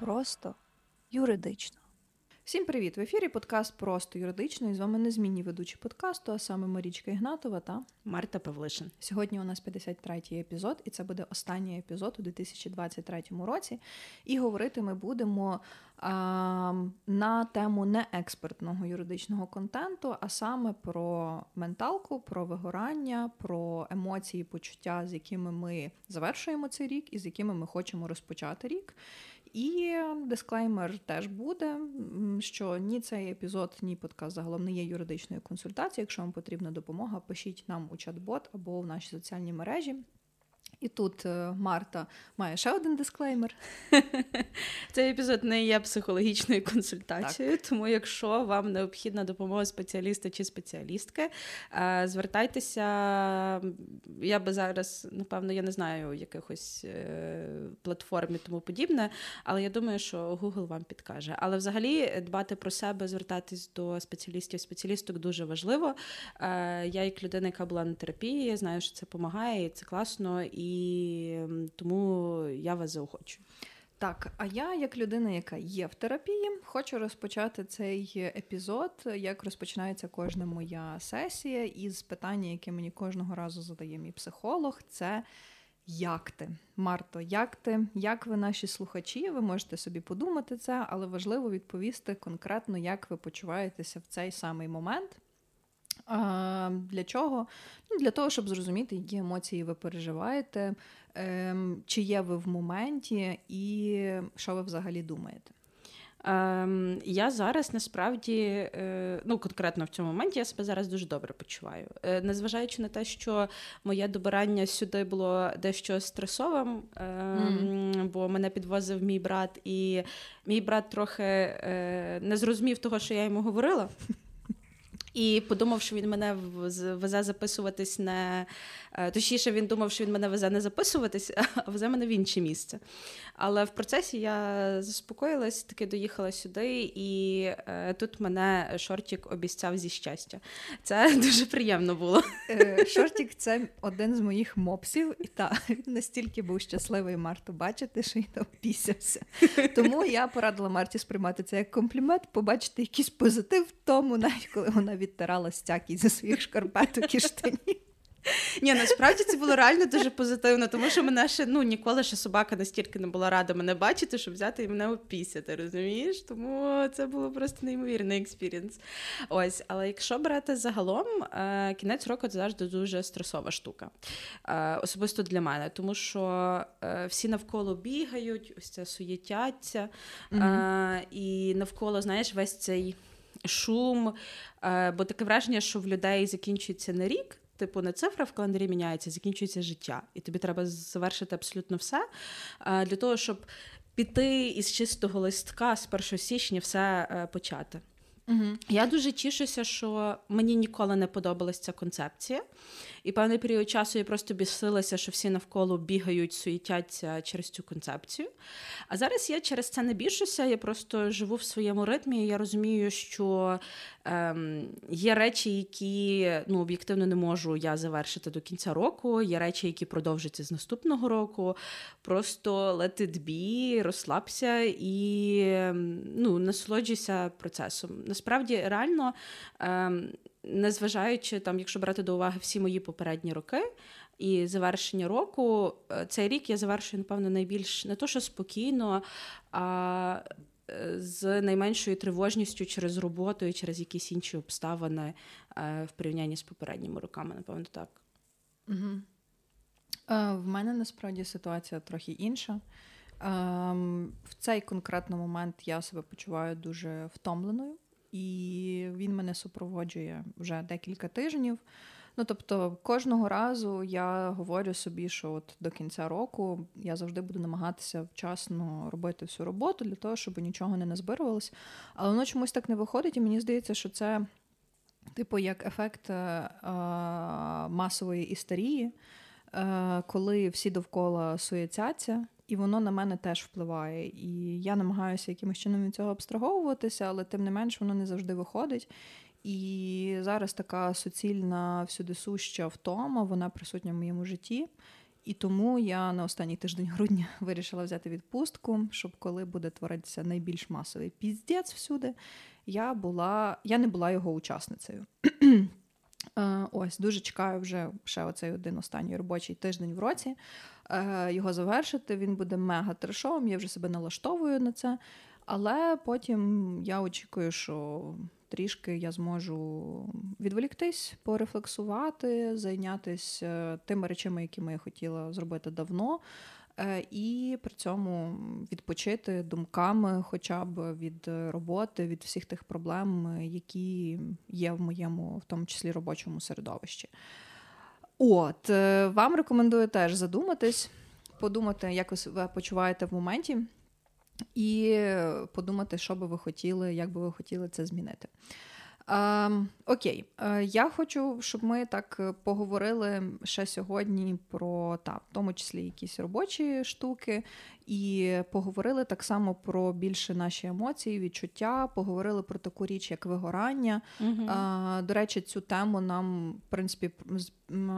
просто юридично. Всім привіт! В ефірі подкаст Просто юридично і з вами незмінні ведучі подкасту, а саме Марічка Ігнатова та Марта Павлишин. Сьогодні у нас 53-й епізод, і це буде останній епізод у 2023 році. І говорити ми будемо а, на тему неекспертного юридичного контенту, а саме про менталку, про вигорання, про емоції, почуття, з якими ми завершуємо цей рік і з якими ми хочемо розпочати рік. І дисклеймер теж буде, що ні цей епізод, ні подкаст загалом не є юридичною консультацією. Якщо вам потрібна допомога, пишіть нам у чат-бот або в наші соціальні мережі. І тут е, Марта має ще один дисклеймер. Цей епізод не є психологічною консультацією, так. тому якщо вам необхідна допомога спеціаліста чи спеціалістки, е, звертайтеся. Я би зараз, напевно, я не знаю якихось е, платформ і тому подібне, але я думаю, що Google вам підкаже. Але взагалі дбати про себе, звертатись до спеціалістів, спеціалісток дуже важливо. Я, як людина, яка була на терапії, я знаю, що це допомагає, і це класно. І і тому я вас заохочую. Так, а я, як людина, яка є в терапії, хочу розпочати цей епізод, як розпочинається кожна моя сесія, із питання, яке мені кожного разу задає мій психолог, це як ти? Марто, як ти? Як ви наші слухачі? Ви можете собі подумати це, але важливо відповісти конкретно, як ви почуваєтеся в цей самий момент. А, Для чого? Ну, Для того, щоб зрозуміти, які емоції ви переживаєте, ем, чи є ви в моменті, і що ви взагалі думаєте. Ем, Я зараз насправді, е, ну конкретно в цьому моменті, я себе зараз дуже добре почуваю. Е, Незважаючи на те, що моє добирання сюди було дещо стресовим, е, mm. бо мене підвозив мій брат, і мій брат трохи е, не зрозумів того, що я йому говорила. І подумав, що він мене везе записуватись не точніше, він думав, що він мене везе не записуватись, а везе мене в інше місце. Але в процесі я заспокоїлась, таки доїхала сюди, і е, тут мене Шортік обіцяв зі щастя. Це дуже приємно було. Е, Шортік це один з моїх мопсів, і та він настільки був щасливий Марту бачити, що він опісявся. Тому я порадила Марті сприймати це як комплімент, побачити якийсь позитив в тому, навіть коли вона відтирала сцяки зі своїх шкарпеток і штанів. Ні, насправді це було реально дуже позитивно, тому що мене ще ну ніколи ще собака настільки не була рада мене бачити, щоб взяти і мене опісяти, розумієш? Тому це було просто неймовірний experience. Ось, але якщо брати загалом, е, кінець року це завжди дуже стресова штука, е, особисто для мене, тому що е, всі навколо бігають, ось це суєтяться, mm-hmm. і навколо, знаєш, весь цей шум, бо таке враження, що в людей закінчується на рік типу, не цифра в календарі міняється, закінчується життя, і тобі треба завершити абсолютно все для того, щоб піти із чистого листка з 1 січня все е, почати. Угу. Я дуже тішуся, що мені ніколи не подобалася ця концепція. І певний період часу я просто бісилася, що всі навколо бігають, суїтяться через цю концепцію. А зараз я через це не бішуся, я просто живу в своєму ритмі. і Я розумію, що ем, є речі, які ну, об'єктивно не можу я завершити до кінця року. Є речі, які продовжаться з наступного року. Просто let it be, розслабся і ем, ну, насолоджуйся процесом. Насправді, реально. Ем, незважаючи там, якщо брати до уваги всі мої попередні роки і завершення року, е, цей рік я завершую, напевно, найбільш не то, що спокійно, а е, з найменшою тривожністю через роботу і через якісь інші обставини е, в порівнянні з попередніми роками, напевно, так. Угу. В мене насправді ситуація трохи інша. Ем, в цей конкретний момент я себе почуваю дуже втомленою і він мене супроводжує вже декілька тижнів. Ну, тобто, кожного разу я говорю собі, що от до кінця року я завжди буду намагатися вчасно робити всю роботу для того, щоб нічого не назбирувалось. Але воно чомусь так не виходить, і мені здається, що це, типу, як ефект е, масової істерії, е, коли всі довкола суєцяться, і воно на мене теж впливає. І я намагаюся якимось чином від цього абстраговуватися, але тим не менш воно не завжди виходить. І зараз така суцільна всюди суща втома, вона присутня в моєму житті. І тому я на останній тиждень грудня вирішила взяти відпустку, щоб коли буде творитися найбільш масовий піздець всюди, я була, я не була його учасницею. Е, ось дуже чекаю вже ще оцей один останній робочий тиждень в році. Е, його завершити. Він буде мега трешовим, я вже себе налаштовую на це. Але потім я очікую, що трішки я зможу відволіктись, порефлексувати, зайнятися е, тими речами, які я хотіла зробити давно. Е, і при цьому відпочити думками, хоча б від роботи, від всіх тих проблем, які є в моєму, в тому числі робочому середовищі. От, е, вам рекомендую теж задуматись, подумати, як ви себе почуваєте в моменті, і подумати, що би ви хотіли, як би ви хотіли це змінити. Ем, окей, е, я хочу, щоб ми так е, поговорили ще сьогодні про та, в тому числі якісь робочі штуки, і поговорили так само про більше наші емоції, відчуття. Поговорили про таку річ, як вигорання. Угу. А, До речі, цю тему нам в принципі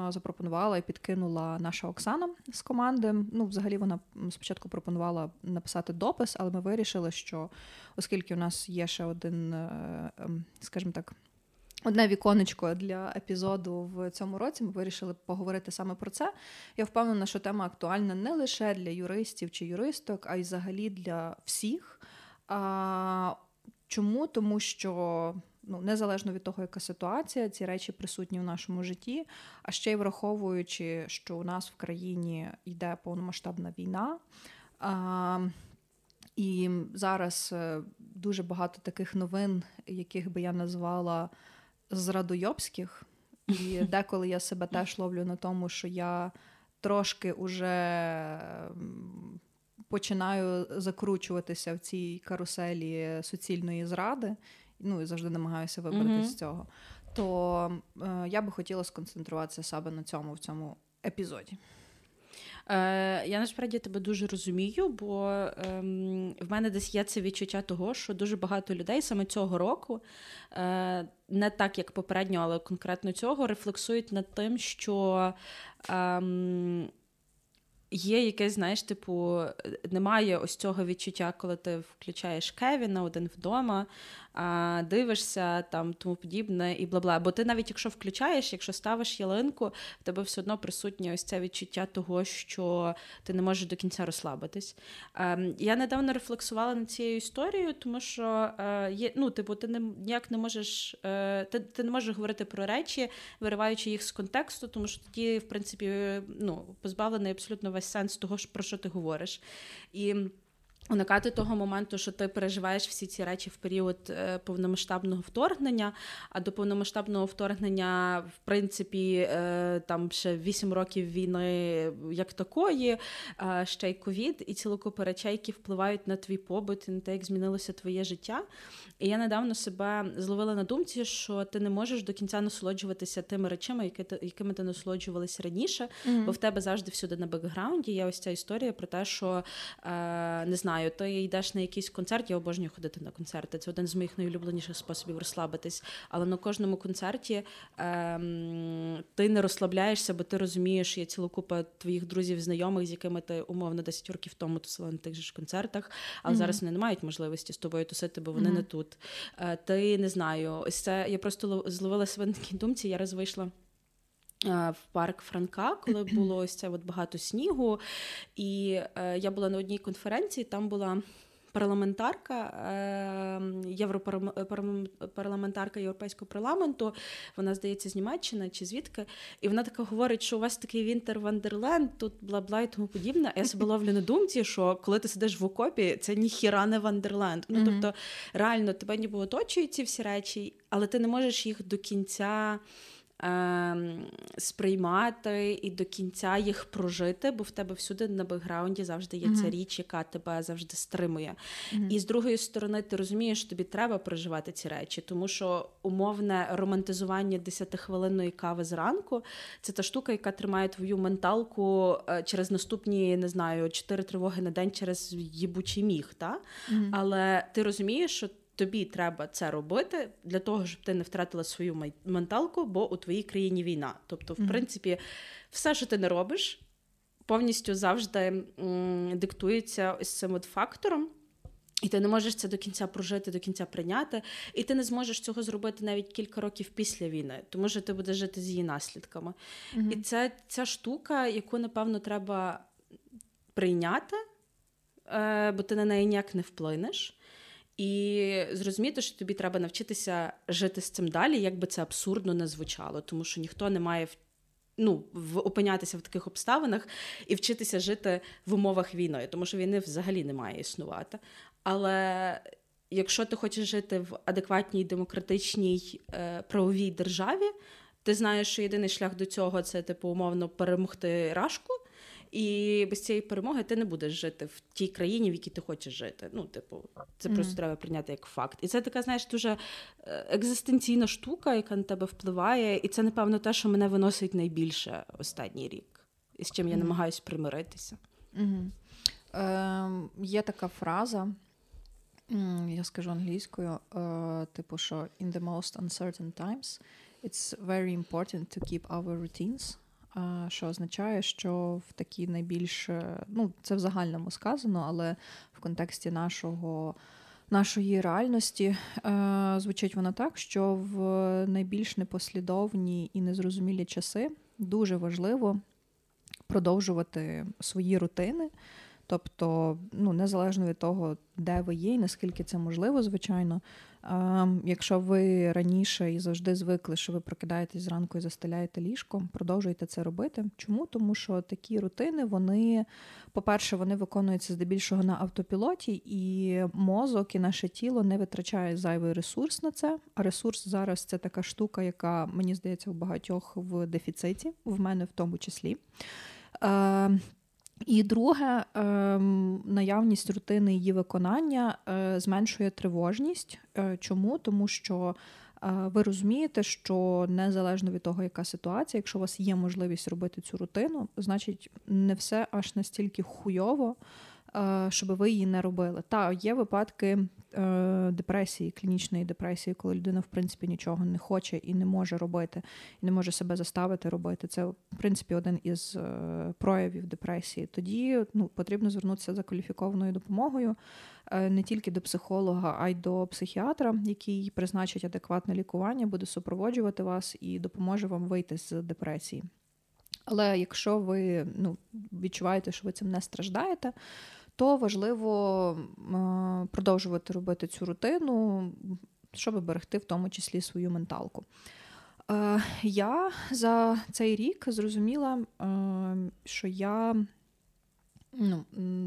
запропонувала і підкинула наша Оксана з команди. Ну, взагалі, вона спочатку пропонувала написати допис, але ми вирішили, що оскільки у нас є ще один, е, ем, скажімо так. Одне віконечко для епізоду в цьому році ми вирішили поговорити саме про це. Я впевнена, що тема актуальна не лише для юристів чи юристок, а й взагалі для всіх. А, Чому? Тому що ну, незалежно від того, яка ситуація, ці речі присутні в нашому житті, а ще й враховуючи, що у нас в країні йде повномасштабна війна. А, І зараз е, дуже багато таких новин, яких би я назвала зрадойобських, і деколи я себе теж ловлю на тому, що я трошки уже починаю закручуватися в цій каруселі суцільної зради, ну і завжди намагаюся вибрати mm-hmm. з цього. То е, я би хотіла сконцентруватися саме на цьому в цьому епізоді. Е, Я насправді тебе дуже розумію, бо е, в мене десь є це відчуття того, що дуже багато людей саме цього року, е, не так як попередньо, але конкретно цього, рефлексують над тим, що. Е, Є якесь, знаєш, типу, немає ось цього відчуття, коли ти включаєш Кевіна один вдома, дивишся там тому подібне і бла бла. Бо ти навіть якщо включаєш, якщо ставиш ялинку, в тебе все одно присутнє ось це відчуття того, що ти не можеш до кінця розслабитись. Ем, я недавно рефлексувала над цією історією, тому що е, є, ну, типу, ти не ніяк не можеш е, ти, ти не можеш говорити про речі, вириваючи їх з контексту, тому що тоді, в принципі, ну, позбавлений абсолютно весь сенс того, про що ти говориш. І Уникати того моменту, що ти переживаєш всі ці речі в період е, повномасштабного вторгнення, а до повномасштабного вторгнення, в принципі, е, там ще 8 років війни як такої, ще й ковід, і цілу купу речей, які впливають на твій побут, і на те, як змінилося твоє життя. І я недавно себе зловила на думці, що ти не можеш до кінця насолоджуватися тими речами, які ти, якими ти насолоджувалися раніше, mm-hmm. бо в тебе завжди всюди на бекграунді є ось ця історія про те, що е, не знаю, ти йдеш на якийсь концерт, я обожнюю ходити на концерти. Це один з моїх найулюбленіших способів розслабитись. Але на кожному концерті е, ти не розслабляєшся, бо ти розумієш, є цілу купа твоїх друзів, знайомих, з якими ти умовно 10 років тому тусила на тих же ж концертах, але mm-hmm. зараз вони не мають можливості з тобою тусити, бо вони mm-hmm. не тут. Е, ти не знаю, ось це я просто зловила себе на такій думці. Я раз вийшла. Е, в парк Франка, коли було ось це от багато снігу, і е, я була на одній конференції, там була парламентарка, е, європарламентарка Європейського парламенту. Вона здається з Німеччини чи звідки. І вона така говорить, що у вас такий Вінтер Вандерленд, тут бла бла і тому подібне. А я себе ловлю на думці, що коли ти сидиш в окопі, це ніхіра не Вандерленд. Ну тобто, реально тебе ніби оточують ці всі речі, але ти не можеш їх до кінця. Ем, сприймати і до кінця їх прожити, бо в тебе всюди на бекграунді завжди є ця річ, яка тебе завжди стримує. І з другої сторони, ти розумієш, що тобі треба проживати ці речі, тому що умовне романтизування 10-хвилинної кави зранку це та штука, яка тримає твою менталку е, через наступні, не знаю, чотири тривоги на день через їбучий міг. Та? Але ти розумієш, що тобі треба це робити для того, щоб ти не втратила свою менталку, бо у твоїй країні війна. Тобто, в mm-hmm. принципі, все, що ти не робиш, повністю завжди м, диктується ось цим от фактором. І ти не можеш це до кінця прожити, до кінця прийняти, і ти не зможеш цього зробити навіть кілька років після війни, тому що ти будеш жити з її наслідками. Mm-hmm. І це ця штука, яку, напевно, треба прийняти, е, бо ти на неї ніяк не вплинеш. І зрозуміти, що тобі треба навчитися жити з цим далі, як би це абсурдно не звучало, тому що ніхто не має ну, в, опинятися в таких обставинах і вчитися жити в умовах війни, тому що війни взагалі не має існувати. Але якщо ти хочеш жити в адекватній демократичній е, правовій державі, ти знаєш, що єдиний шлях до цього це типу умовно перемогти рашку. І без цієї перемоги ти не будеш жити в тій країні, в якій ти хочеш жити. Ну, типу, це mm-hmm. просто треба прийняти як факт. І це така, знаєш, дуже е, екзистенційна штука, яка на тебе впливає. І це, напевно, те, що мене виносить найбільше останній рік, і з чим я mm-hmm. намагаюся примиритися. Mm-hmm. Е, Є така фраза. Я скажу англійською, е, типу, що in the most uncertain times it's very important to keep our routines що означає, що в такі найбільш, е, ну це в загальному сказано, але в контексті нашого. Нашої реальності е, звучить вона так, що в найбільш непослідовні і незрозумілі часи дуже важливо продовжувати свої рутини, тобто, ну незалежно від того, де ви є, і наскільки це можливо, звичайно, Якщо ви раніше і завжди звикли, що ви прокидаєтесь зранку і застеляєте ліжко, продовжуйте це робити. Чому? Тому що такі рутини, вони, по-перше, вони виконуються здебільшого на автопілоті, і мозок і наше тіло не витрачає зайвий ресурс на це. А ресурс зараз це така штука, яка мені здається у багатьох в дефіциті, в мене в тому числі. І друге, ем, наявність рутини її виконання е, зменшує тривожність. Е, чому? Тому що е, ви розумієте, що незалежно від того, яка ситуація, якщо у вас є можливість робити цю рутину, значить не все аж настільки хуйово. Е, щоб ви її не робили. Та є випадки е, депресії, клінічної депресії, коли людина в принципі нічого не хоче і не може робити, і не може себе заставити робити. Це в принципі один із е, проявів депресії. Тоді ну, потрібно звернутися за кваліфікованою допомогою не тільки до психолога, а й до психіатра, який призначить адекватне лікування, буде супроводжувати вас і допоможе вам вийти з депресії. Але якщо ви ну, відчуваєте, що ви цим не страждаєте, то важливо продовжувати робити цю рутину, щоб берегти в тому числі свою менталку. Е, я за цей рік зрозуміла, е, що я ну,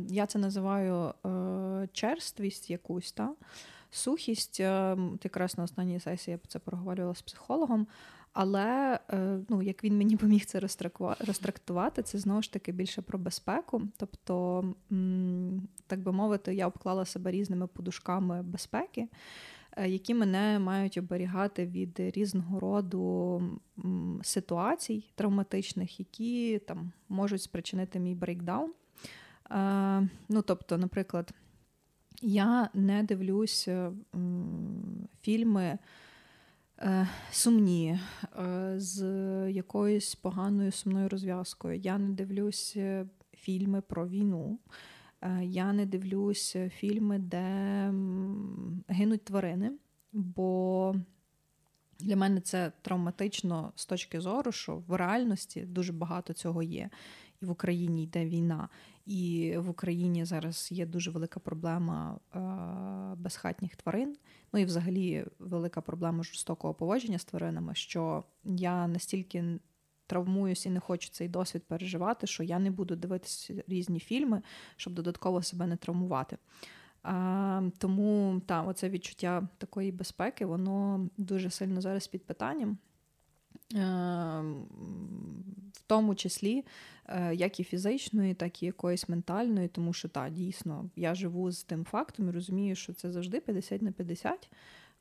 я це називаю е, черствість якусь, та? сухість. Якраз на останній сесії я це проговорювала з психологом. Але е, ну, як він мені поміг це розтрактувати, це знову ж таки більше про безпеку. Тобто, так би мовити, я обклала себе різними подушками безпеки, е, які мене мають оберігати від різного роду ситуацій травматичних, які там можуть спричинити мій breakdown. Е, ну, тобто, наприклад, я не дивлюсь фільми. Е, сумні, е, з якоюсь поганою сумною розв'язкою. Я не дивлюсь е, фільми про війну. Я не дивлюсь фільми, де гинуть тварини, бо для мене це травматично з точки зору, що в реальності дуже багато цього є. І в Україні йде війна, і в Україні зараз є дуже велика проблема безхатніх тварин. Ну і взагалі велика проблема жорстокого поводження з тваринами, що я настільки травмуюсь і не хочу цей досвід переживати, що я не буду дивитися різні фільми, щоб додатково себе не травмувати. А, Тому та, оце відчуття такої безпеки, воно дуже сильно зараз під питанням. Тому числі е, як і фізичної, так і якоїсь ментальної, тому що так, дійсно, я живу з тим фактом і розумію, що це завжди 50 на 50,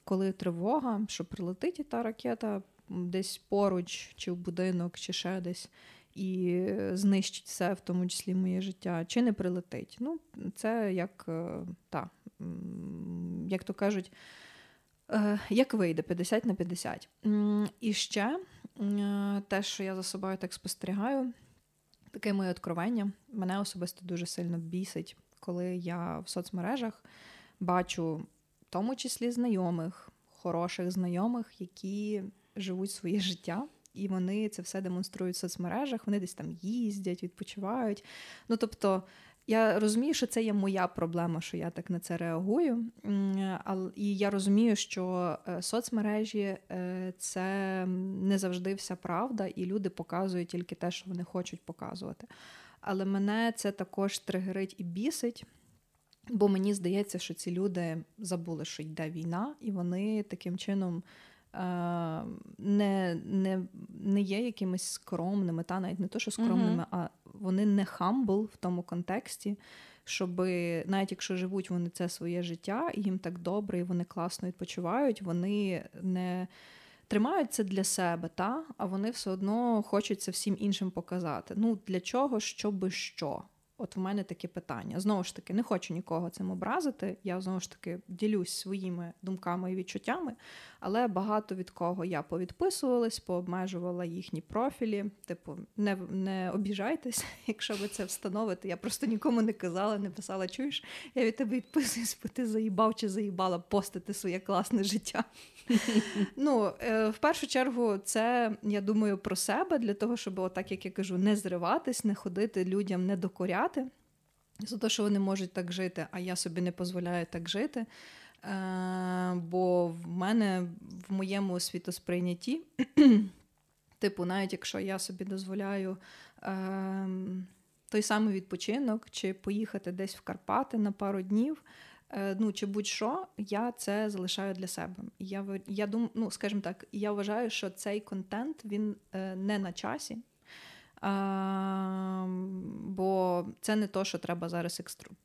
коли тривога, що прилетить та ракета десь поруч, чи в будинок, чи ще десь, і знищить все, в тому числі моє життя, чи не прилетить. Ну, це як е, та, як то кажуть. Е, як вийде 50 на 50. І ще те, що я за собою так спостерігаю, Таке моє откровення. Мене особисто дуже сильно бісить, коли я в соцмережах бачу, в тому числі знайомих, хороших знайомих, які живуть своє життя. І вони це все демонструють в соцмережах, вони десь там їздять, відпочивають. Ну тобто, я розумію, що це є моя проблема, що я так на це реагую. І я розумію, що е, соцмережі е, це не завжди вся правда, і люди показують тільки те, що вони хочуть показувати. Але мене це також тригерить і бісить. Бо мені здається, що ці люди забули, що йде війна, і вони таким чином не не, не є якимись скромними, та навіть не то, що скромними, uh-huh. а вони не хамбл в тому контексті, щоб навіть якщо живуть вони це своє життя, і їм так добре, і вони класно відпочивають, вони не тримають це для себе, та? а вони все одно хочуть це всім іншим показати. Ну, для чого, щоби що? От в мене таке питання. Знову ж таки, не хочу нікого цим образити. Я знову ж таки ділюсь своїми думками і відчуттями, але багато від кого я повідписувалась, пообмежувала їхні профілі. Типу, не не обіжайтесь, якщо ви це встановите. Я просто нікому не казала, не писала, чуєш, я від тебе відписуюсь, бо ти заїбав чи заїбала постити своє класне життя. Ну, е, в першу чергу, це я думаю про себе для того, щоб, отак як я кажу, не зриватись, не ходити людям, не докоряти за те, що вони можуть так жити, а я собі не дозволяю так жити. Е, бо в мене в моєму світосприйнятті, типу, навіть якщо я собі дозволяю е, той самий відпочинок, чи поїхати десь в Карпати на пару днів, е, ну чи будь-що, я це залишаю для себе. Я я думаю, ну скажімо так, я вважаю, що цей контент він е, не на часі. Бо це не то, що треба зараз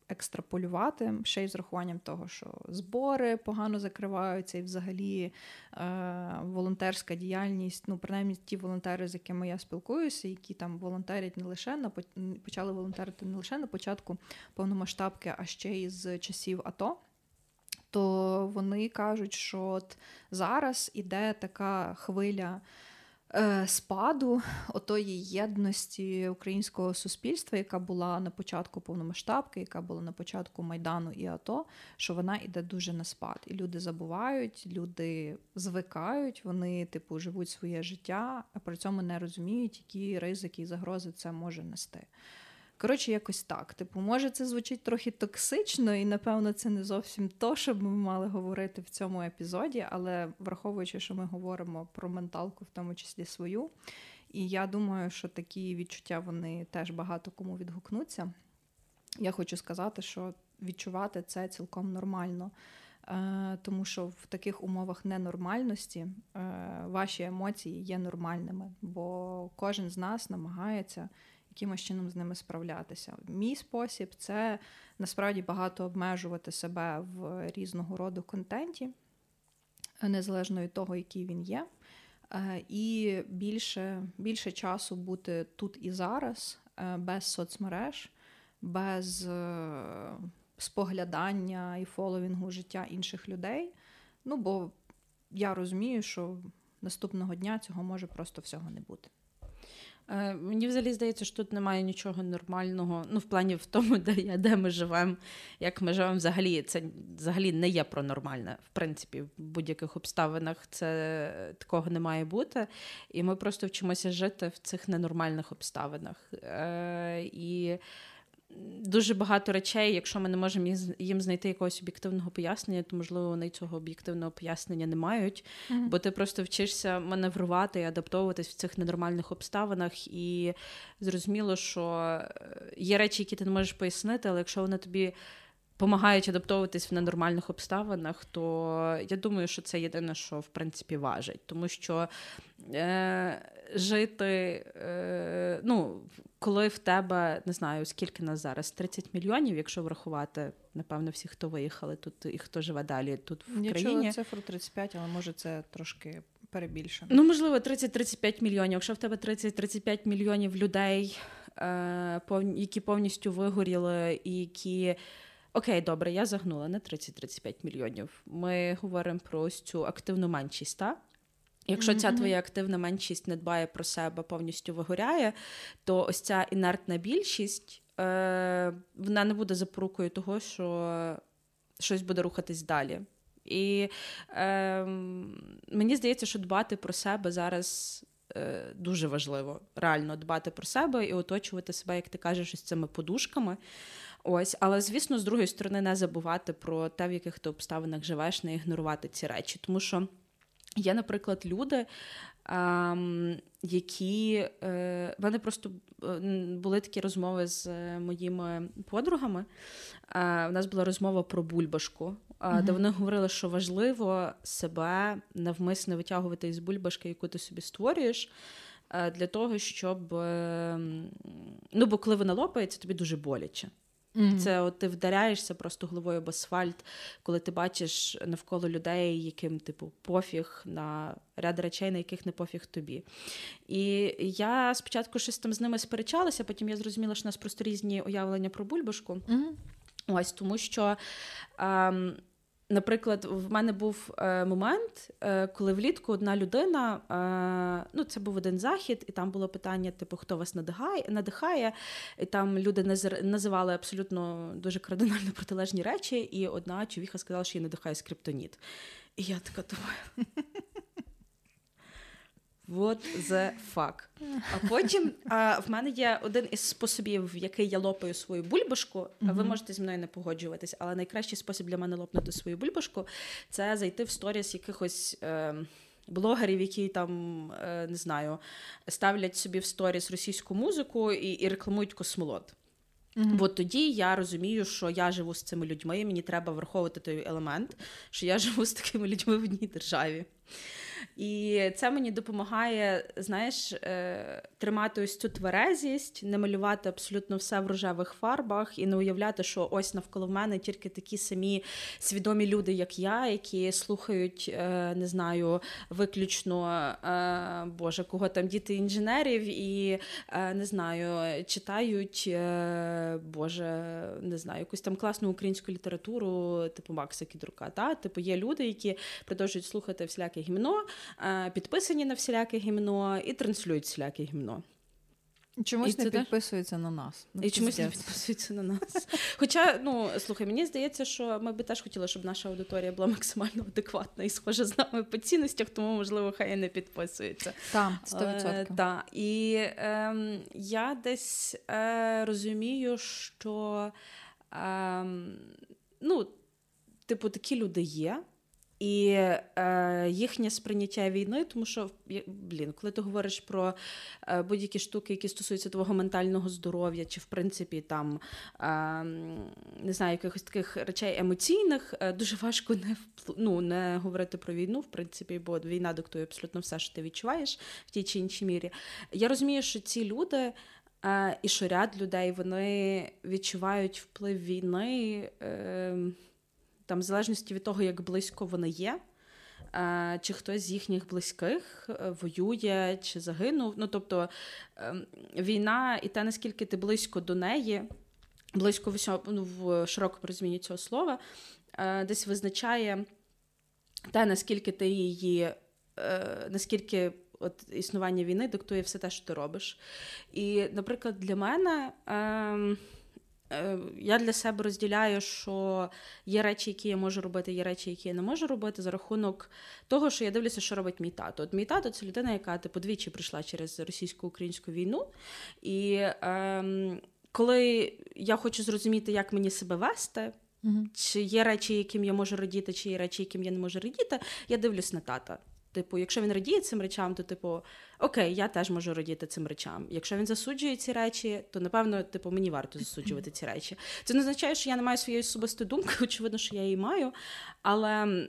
екстраполювати, ще й з рахуванням того, що збори погано закриваються, і взагалі е, волонтерська діяльність, ну, принаймні ті волонтери, з якими я спілкуюся, які там волонтерять не лише на почали волонтерити не лише на початку повномасштабки, а ще й з часів АТО. То вони кажуть, що от зараз іде така хвиля. Е, спаду отої єдності українського суспільства, яка була на початку повномасштабки, яка була на початку Майдану і АТО, що вона йде дуже на спад. І люди забувають, люди звикають, вони, типу, живуть своє життя, а при цьому не розуміють, які ризики і загрози це може нести. Коротше, якось так. Типу, може, це звучить трохи токсично, і, напевно, це не зовсім то, що ми мали говорити в цьому епізоді, але враховуючи, що ми говоримо про менталку, в тому числі свою. І я думаю, що такі відчуття вони теж багато кому відгукнуться. Я хочу сказати, що відчувати це цілком нормально. Е, тому що в таких умовах ненормальності е, ваші емоції є нормальними, бо кожен з нас намагається якимось чином з ними справлятися. Мій спосіб це насправді багато обмежувати себе в різного роду контенті, незалежно від того, який він є. Е, і більше більше часу бути тут і зараз, е, без соцмереж, без е, споглядання і фоловінгу життя інших людей. Ну, бо я розумію, що наступного дня цього може просто всього не бути. Е, мені взагалі здається, що тут немає нічого нормального. Ну, в плані в тому, де я, де ми живемо, як ми живемо взагалі. Це взагалі не є про нормальне. В принципі, в будь-яких обставинах це такого не має бути. І ми просто вчимося жити в цих ненормальних обставинах. Е, І дуже багато речей, якщо ми не можемо їм знайти якогось об'єктивного пояснення, то можливо вони цього об'єктивного пояснення не мають, mm-hmm. бо ти просто вчишся маневрувати і адаптовуватись в цих ненормальних обставинах, і зрозуміло, що е, є речі, які ти не можеш пояснити, але якщо вони тобі. Помагають адаптовуватись в ненормальних обставинах, то я думаю, що це єдине, що в принципі важить. Тому що е, жити, е, ну, коли в тебе не знаю, скільки нас зараз 30 мільйонів, якщо врахувати, напевно, всі, хто виїхали тут і хто живе далі тут в Я країні. Я цифру 35, але може це трошки перебільшено. Ну, можливо, 30-35 мільйонів. Якщо в тебе 30-35 мільйонів людей, е, які повністю вигоріли, і які. Окей, добре, я загнула не 30-35 мільйонів. Ми говоримо про ось цю активну меншість, так? Якщо ця твоя активна меншість не дбає про себе, повністю вигоряє, то ось ця інертна більшість е, вона не буде запорукою того, що щось буде рухатись далі. І е, мені здається, що дбати про себе зараз е, дуже важливо. Реально дбати про себе і оточувати себе, як ти кажеш, ось цими подушками. Ось, але звісно, з другої сторони, не забувати про те, в яких ти обставинах живеш, не ігнорувати ці речі. Тому що є, наприклад, люди, ем, які е, в мене просто е, були такі розмови з моїми подругами. Е, у нас була розмова про бульбашку, mm де вони говорили, що важливо себе навмисно витягувати із бульбашки, яку ти собі створюєш. Для того, щоб ем, ну, бо коли вона лопається, тобі дуже боляче. Mm-hmm. Це от ти вдаряєшся просто головою об асфальт, коли ти бачиш навколо людей, яким типу пофіг на ряд речей, на яких не пофіг тобі. І я спочатку щось там з ними сперечалася, потім я зрозуміла, що у нас просто різні уявлення про бульбашку. Mm-hmm. Ось тому що. Ем, Наприклад, в мене був е, момент, е, коли влітку одна людина, е, ну це був один захід, і там було питання: типу, хто вас надихає, надихає, і там люди називали абсолютно дуже кардинально протилежні речі, і одна човіха сказала, що її надихає скриптоніт. І я така думаю. What the fuck? А потім а, в мене є один із способів, в який я лопаю свою бульбашку. Mm-hmm. Ви можете зі мною не погоджуватись, але найкращий спосіб для мене лопнути свою бульбашку це зайти в сторіс якихось. Е, Блогерів, які там е, не знаю, ставлять собі в сторіс російську музику і і рекламують космолот. Mm-hmm. Бо тоді я розумію, що я живу з цими людьми, і мені треба враховувати той елемент, що я живу з такими людьми в одній державі. І це мені допомагає, знаєш, е, тримати ось цю тверезість, не малювати абсолютно все в рожевих фарбах і не уявляти, що ось навколо мене тільки такі самі свідомі люди, як я, які слухають, е, не знаю, виключно е, Боже, кого там діти інженерів, і не знаю, читають Боже, не знаю, якусь там класну українську літературу, типу Макса Кідрука. Та? Типу, є люди, які продовжують слухати всіляке гімно. Е, підписані на всіляке гімно і транслюють всіляке гімно. Чомусь і не підписуються на нас. Ну, і чомусь не підписуються на нас. Хоча, ну слухай, мені здається, що ми би теж хотіли, щоб наша аудиторія була максимально адекватна і схожа з нами по цінностях, тому, можливо, хай і не підписується. Так, 100%. Е, та. І е, я десь е, розумію, що е, ну, типу, такі люди є. І е, їхнє сприйняття війни, тому що блін, коли ти говориш про е, будь-які штуки, які стосуються твого ментального здоров'я, чи в принципі там е, не знаю, якихось таких речей емоційних, е, дуже важко не ну, не говорити про війну, в принципі, бо війна диктує абсолютно все, що ти відчуваєш в тій чи іншій мірі. Я розумію, що ці люди. Е, і що ряд людей вони відчувають вплив війни. Там, в залежності від того, як близько вони є, е, чи хтось з їхніх близьких е, воює чи загинув. Ну, тобто ем, війна і те, наскільки ти близько до неї, близько ну, в широкому розумінні цього слова, е, десь визначає те, наскільки ти її, наскільки. От існування війни диктує все те, що ти робиш. І, наприклад, для мене е, Е, я для себе розділяю, що є речі, які я можу робити, є речі, які я не можу робити, за рахунок того, що я дивлюся, що робить мій тато. От мій тато це людина, яка типу двічі прийшла через російсько-українську війну. І ем, коли я хочу зрозуміти, як мені себе вести, угу. чи є речі, яким я можу радіти, чи є речі, яким я не можу радіти, я дивлюсь на тата. Типу, якщо він радіє цим речам, то типу, окей, я теж можу радіти цим речам. Якщо він засуджує ці речі, то напевно, типу, мені варто засуджувати ці речі. Це не означає, що я не маю своєї особистої думки, очевидно, що я її маю, але.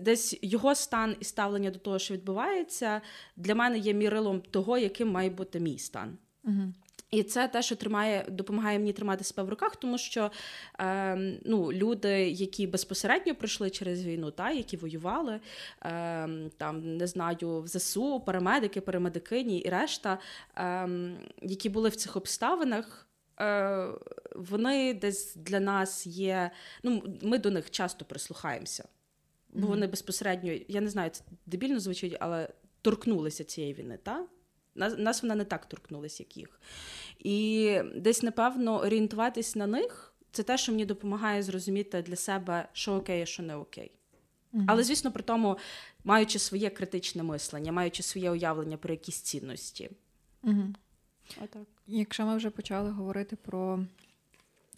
Десь його стан і ставлення до того, що відбувається, для мене є мірилом того, яким має бути мій стан. Угу. І це те, що тримає, допомагає мені тримати себе в руках, тому що е, ну, люди, які безпосередньо пройшли через війну, та які воювали, е, там не знаю, в ЗСУ, парамедики, парамедикині і решта, е, які були в цих обставинах. Е, вони десь для нас є. Ну, ми до них часто прислухаємося, бо вони безпосередньо, я не знаю, це дебільно звучить, але торкнулися цієї війни. Та? Нас, нас вона не так торкнулася, як їх. І десь, напевно, орієнтуватись на них це те, що мені допомагає зрозуміти для себе, що окей, а що не окей. Mm-hmm. Але, звісно, при тому, маючи своє критичне мислення, маючи своє уявлення про якісь цінності. Mm-hmm. Отак. Якщо ми вже почали говорити про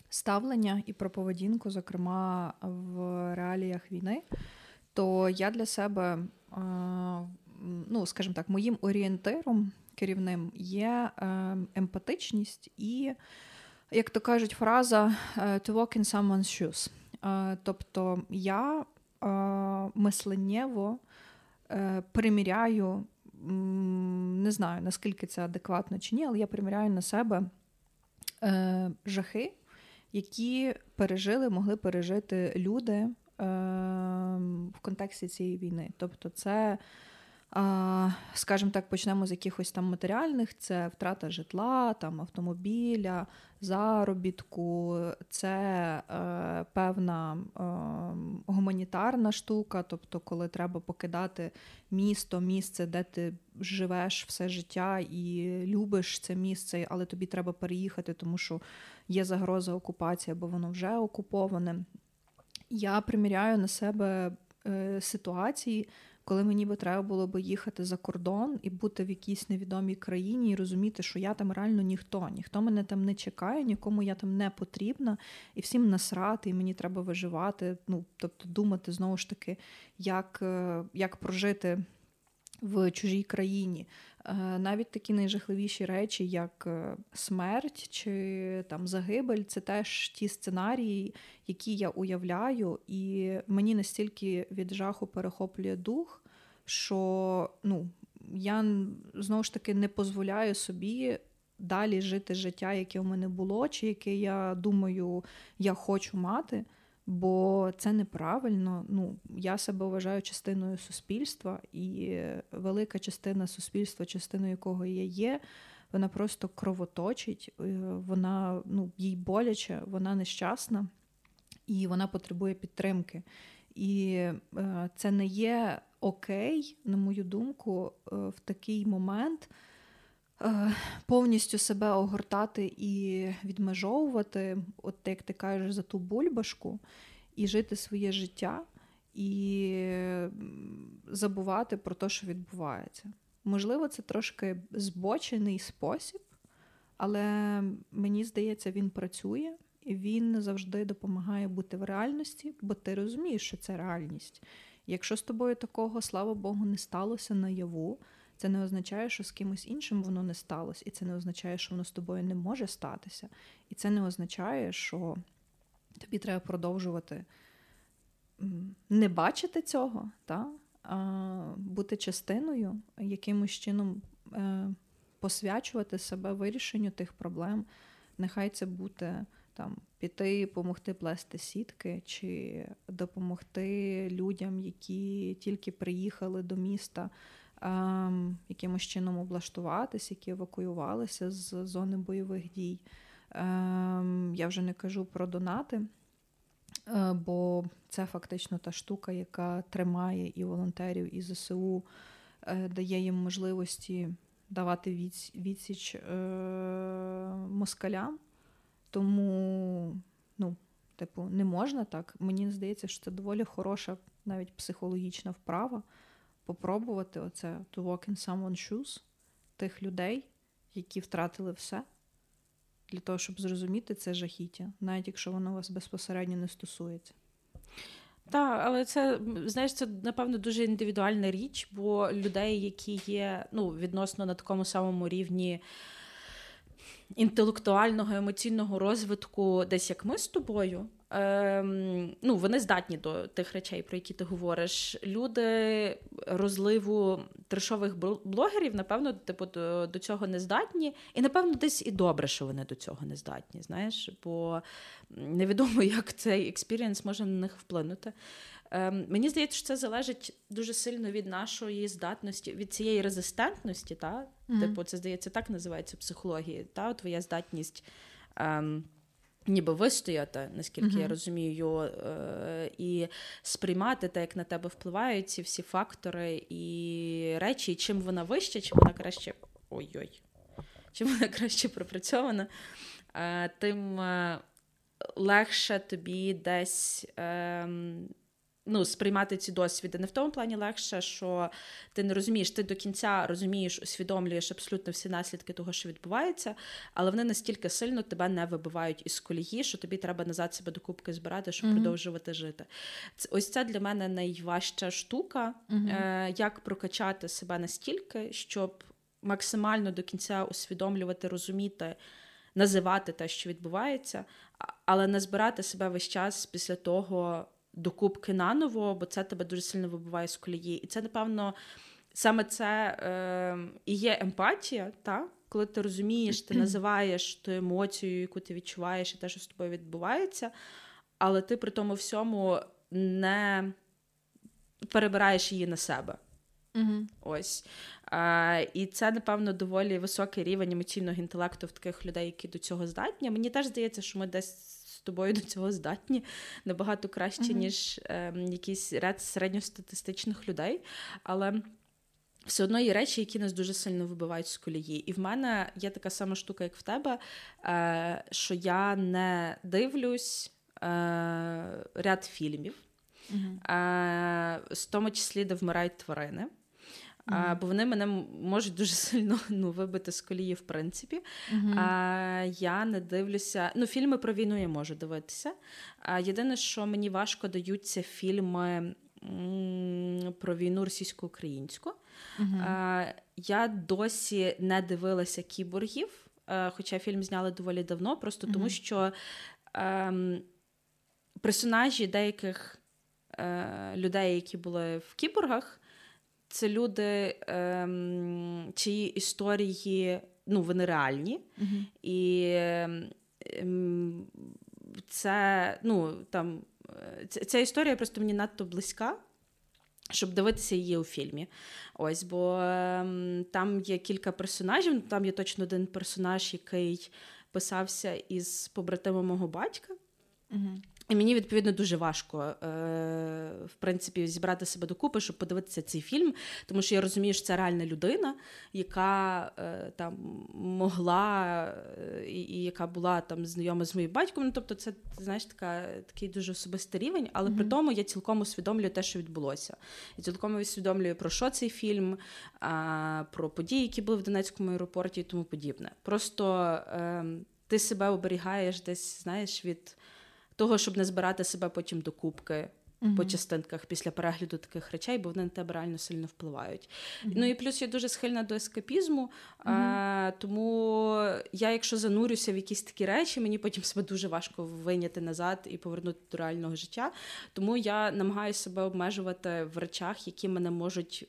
ставлення і про поведінку, зокрема в реаліях війни, то я для себе, ну, скажімо так, моїм орієнтиром керівним є е, емпатичність і, як то кажуть, фраза е, to walk in someone's shoes. Е, тобто я мисленнєво приміряю, не знаю, наскільки це адекватно чи ні, але я приміряю на себе жахи, які пережили, могли пережити люди в контексті цієї війни. Тобто, це скажімо так, почнемо з якихось там матеріальних: це втрата житла, там автомобіля, заробітку, це е, певна е, гуманітарна штука, тобто, коли треба покидати місто, місце, де ти живеш все життя і любиш це місце, але тобі треба переїхати, тому що є загроза окупації, або воно вже окуповане. Я приміряю на себе е, ситуації коли мені би треба було би їхати за кордон і бути в якійсь невідомій країні, і розуміти, що я там реально ніхто, ніхто мене там не чекає, нікому я там не потрібна, і всім насрати, і мені треба виживати. Ну тобто думати знову ж таки, як, е, як прожити. В чужій країні навіть такі найжахливіші речі, як е, смерть чи там загибель, це теж ті сценарії, які я уявляю, і мені настільки від жаху перехоплює дух, що ну, я знову ж таки не дозволяю собі далі жити життя, яке у мене було, чи яке я думаю, я хочу мати. Бо це неправильно. Ну, Я себе вважаю частиною суспільства, і велика частина суспільства, частиною якого я є, вона просто кровоточить, е, вона ну, їй боляче, вона нещасна і вона потребує підтримки. І е, це не є окей, на мою думку, е, в такий момент повністю себе огортати і відмежовувати, от як ти кажеш, за ту бульбашку, і жити своє життя, і забувати про те, що відбувається. Можливо, це трошки збочений спосіб, але мені здається, він працює він завжди допомагає бути в реальності, бо ти розумієш, що це реальність. Якщо з тобою такого, слава Богу, не сталося наяву, це не означає, що з кимось іншим воно не сталося, і це не означає, що воно з тобою не може статися. І це не означає, що тобі треба продовжувати не бачити цього, та? а бути частиною, якимось чином е, посвячувати себе вирішенню тих проблем. Нехай це буде там піти, допомогти плести сітки, чи допомогти людям, які тільки приїхали до міста, якимось чином облаштуватися, які евакуювалися з зони бойових дій. Ем, Я вже не кажу про донати. Е, бо це фактично та штука, яка тримає і волонтерів, і ЗСУ, е, дає їм можливості давати відсіч е, москалям. Тому, ну, типу, не можна так. Мені здається, що це доволі хороша, навіть психологічна вправа попробувати оце to walk in someone's shoes тих людей, які втратили все, для того, щоб зрозуміти це жахіття, навіть якщо воно вас безпосередньо не стосується. Так, але це знаєш, це напевно дуже індивідуальна річ, бо людей, які є ну, відносно на такому самому рівні інтелектуального, емоційного розвитку, десь як ми з тобою, ем, ну, вони здатні до тих речей, про які ти говориш. Люди розливу трешових блогерів, напевно, типу, до, до цього не здатні. І, напевно, десь і добре, що вони до цього не здатні. Знаєш, бо невідомо, як цей experience може на них вплинути. Ем, Мені здається, що це залежить дуже сильно від нашої здатності, від цієї резистентності. Та? Mm-hmm. Типу, це здається, так називається психологія. Та? Твоя здатність ем, ніби вистояти, наскільки uh-huh. я розумію, е- і сприймати те, як на тебе впливають ці всі фактори і речі, і чим вона вища, чим вона краще. Ой-ой, чим вона краще пропрацьована, е- тим е- легше тобі десь. Е- ну, сприймати ці досвіди. Не в тому плані легше, що ти не розумієш, ти до кінця розумієш, усвідомлюєш абсолютно всі наслідки того, що відбувається, але вони настільки сильно тебе не вибивають із колії, що тобі треба назад себе докупки збирати, щоб mm-hmm. продовжувати жити. Це, ось це для мене найважча штука, mm-hmm. е, як прокачати себе настільки, щоб максимально до кінця усвідомлювати, розуміти. Називати те, що відбувається, але не збирати себе весь час після того докупки наново, бо це тебе дуже сильно вибиває з колії. І це, напевно, саме це е, і є емпатія, та? коли ти розумієш, ти називаєш ту емоцію, яку ти відчуваєш, і те, що з тобою відбувається, але ти при тому всьому не перебираєш її на себе. Mm-hmm. Ось. А, І це, напевно, доволі високий рівень емоційного інтелекту в таких людей, які до цього здатні. Мені теж здається, що ми десь тобою до цього здатні набагато краще, mm-hmm. ніж е, якийсь ряд середньостатистичних людей. Але все одно є речі, які нас дуже сильно вибивають з колії. І в мене є така сама штука, як в тебе, е, що я не дивлюсь е, ряд фільмів, mm-hmm. в тому числі, де вмирають тварини. Mm-hmm. Бо вони мене можуть дуже сильно ну, вибити з колії, в принципі. Mm-hmm. А, Я не дивлюся. Ну, фільми про війну я можу дивитися. А, Єдине, що мені важко даються фільми м- про війну російсько-українську. Mm-hmm. А, Я досі не дивилася кіборгів, а, хоча фільм зняли доволі давно, просто тому що а, ем, персонажі деяких е, людей, які були в кіборгах це люди, ем, чиї історії ну, вони реальні. Mm-hmm. І ем, це, ну, там, ця історія просто мені надто близька. Щоб дивитися її у фільмі. Ось, бо ем, там є кілька персонажів. Там є точно один персонаж, який писався із побратимом мого батька. Угу. І мені відповідно дуже важко е, в принципі зібрати себе докупи, щоб подивитися цей фільм, тому що я розумію, що це реальна людина, яка е, там могла е, і, яка була там знайома з моїм батьком. Ну, тобто, це знаєш, така такий дуже особистий рівень, але mm-hmm. при тому я цілком усвідомлюю те, що відбулося. Я цілком усвідомлюю про що цей фільм, про події, які були в Донецькому аеропорті і тому подібне. Просто е, ти себе оберігаєш десь, знаєш, від того, щоб не збирати себе потім до кубки. Uh-huh. По частинках після перегляду таких речей, бо вони на тебе реально сильно впливають. Uh-huh. Ну і плюс я дуже схильна до ескапізму, uh-huh. а, тому я, якщо занурюся в якісь такі речі, мені потім себе дуже важко вийняти назад і повернути до реального життя. Тому я намагаюся себе обмежувати в речах, які мене можуть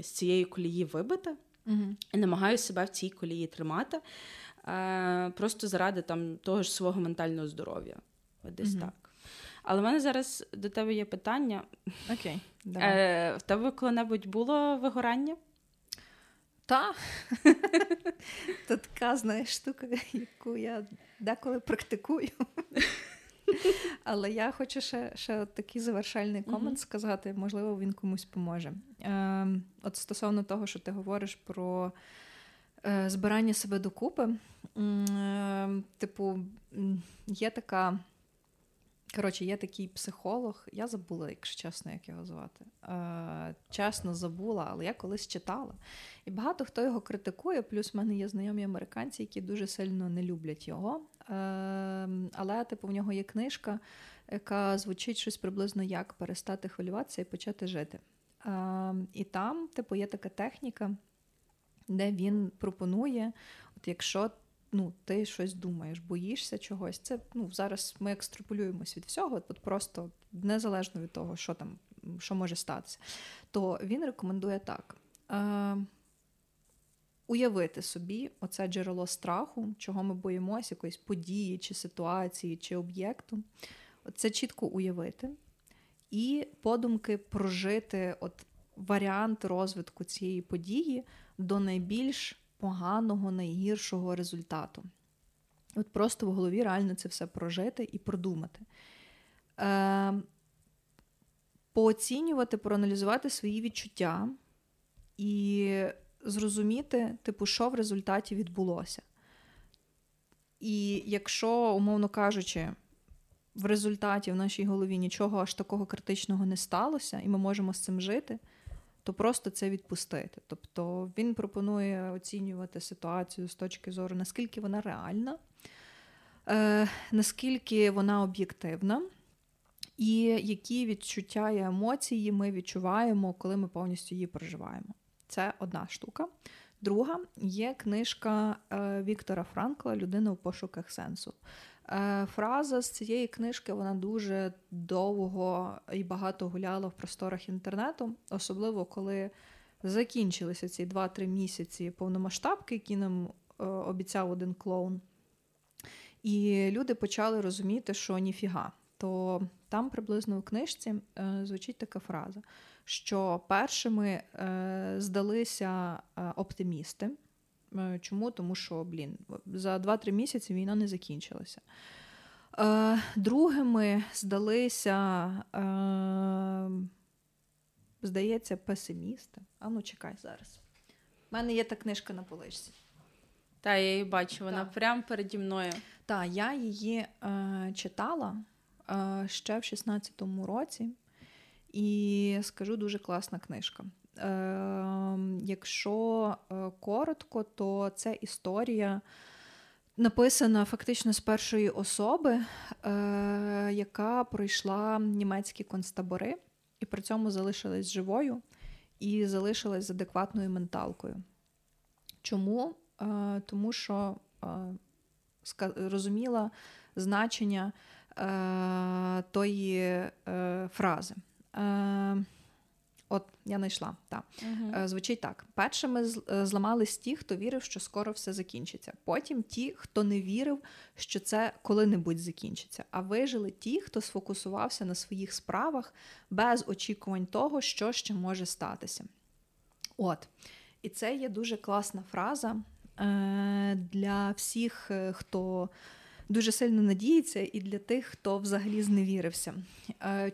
з цієї колії вибити, і намагаюся себе в цій колії тримати, просто заради там того ж свого ментального здоров'я. Десь mm-hmm. так. Але в мене зараз до тебе є питання. Окей. Okay, Е, В тебе коли-небудь було вигорання? Та. Це така, знаєш, штука, яку я деколи практикую. Але я хочу ще ще такий завершальний комент mm-hmm. сказати, можливо, він комусь поможе. Е, От стосовно того, що ти говориш про е, збирання себе докупи, е, типу, є така. Коротше, є такий психолог, я забула, якщо чесно, як його звати. Е, Чесно забула, але я колись читала. І багато хто його критикує, плюс в мене є знайомі американці, які дуже сильно не люблять його. Е, Але, типу, в нього є книжка, яка звучить щось приблизно як перестати хвилюватися і почати жити. Е, І там, типу, є така техніка, де він пропонує, от якщо ну, ти щось думаєш, боїшся чогось. Це ну, зараз ми екстраполюємось від всього, от просто незалежно від того, що там, що може статися. То він рекомендує так. Е, Уявити собі оце джерело страху, чого ми боїмося, якоїсь події, чи ситуації, чи об'єкту. Це чітко уявити. І подумки прожити от варіант розвитку цієї події до найбільш поганого, найгіршого результату. От просто в голові реально це все прожити і продумати. Е, Пооцінювати, проаналізувати свої відчуття і зрозуміти, типу, що в результаті відбулося. І якщо, умовно кажучи, в результаті в нашій голові нічого аж такого критичного не сталося, і ми можемо з цим жити, то просто це відпустити. Тобто він пропонує оцінювати ситуацію з точки зору, наскільки вона реальна, е, наскільки вона об'єктивна, і які відчуття і емоції ми відчуваємо, коли ми повністю її проживаємо. Це одна штука. Друга є книжка е, Віктора Франкла Людина у пошуках сенсу. Е, фраза з цієї книжки вона дуже довго і багато гуляла в просторах інтернету, особливо коли закінчилися ці 2-3 місяці повномасштабки, які нам е, обіцяв один клоун. І люди почали розуміти, що ніфіга. То там приблизно у книжці е, звучить така фраза, що першими здалися оптимісти. Е, чому? Тому що, блін, за 2-3 місяці війна не закінчилася. Е, другими здалися, е, здається, песимісти. А ну, чекай зараз. У мене є та книжка на поличці. Та, я її бачу, вона так. прямо переді мною. Так, я її е, читала е, ще в 16-му році, і скажу дуже класна книжка. Ем, якщо е, коротко, то це історія написана фактично з першої особи, е, яка пройшла німецькі концтабори і при цьому залишилась живою і залишилась з адекватною менталкою. Чому? Е, тому що розуміла значення тої фрази. От я знайшла. Так. Угу. Звучить так: першими е, зламались ті, хто вірив, що скоро все закінчиться. Потім ті, хто не вірив, що це коли-небудь закінчиться. А вижили ті, хто сфокусувався на своїх справах без очікувань того, що ще може статися. От. І це є дуже класна фраза е, для всіх, хто. Дуже сильно надіється, і для тих, хто взагалі зневірився.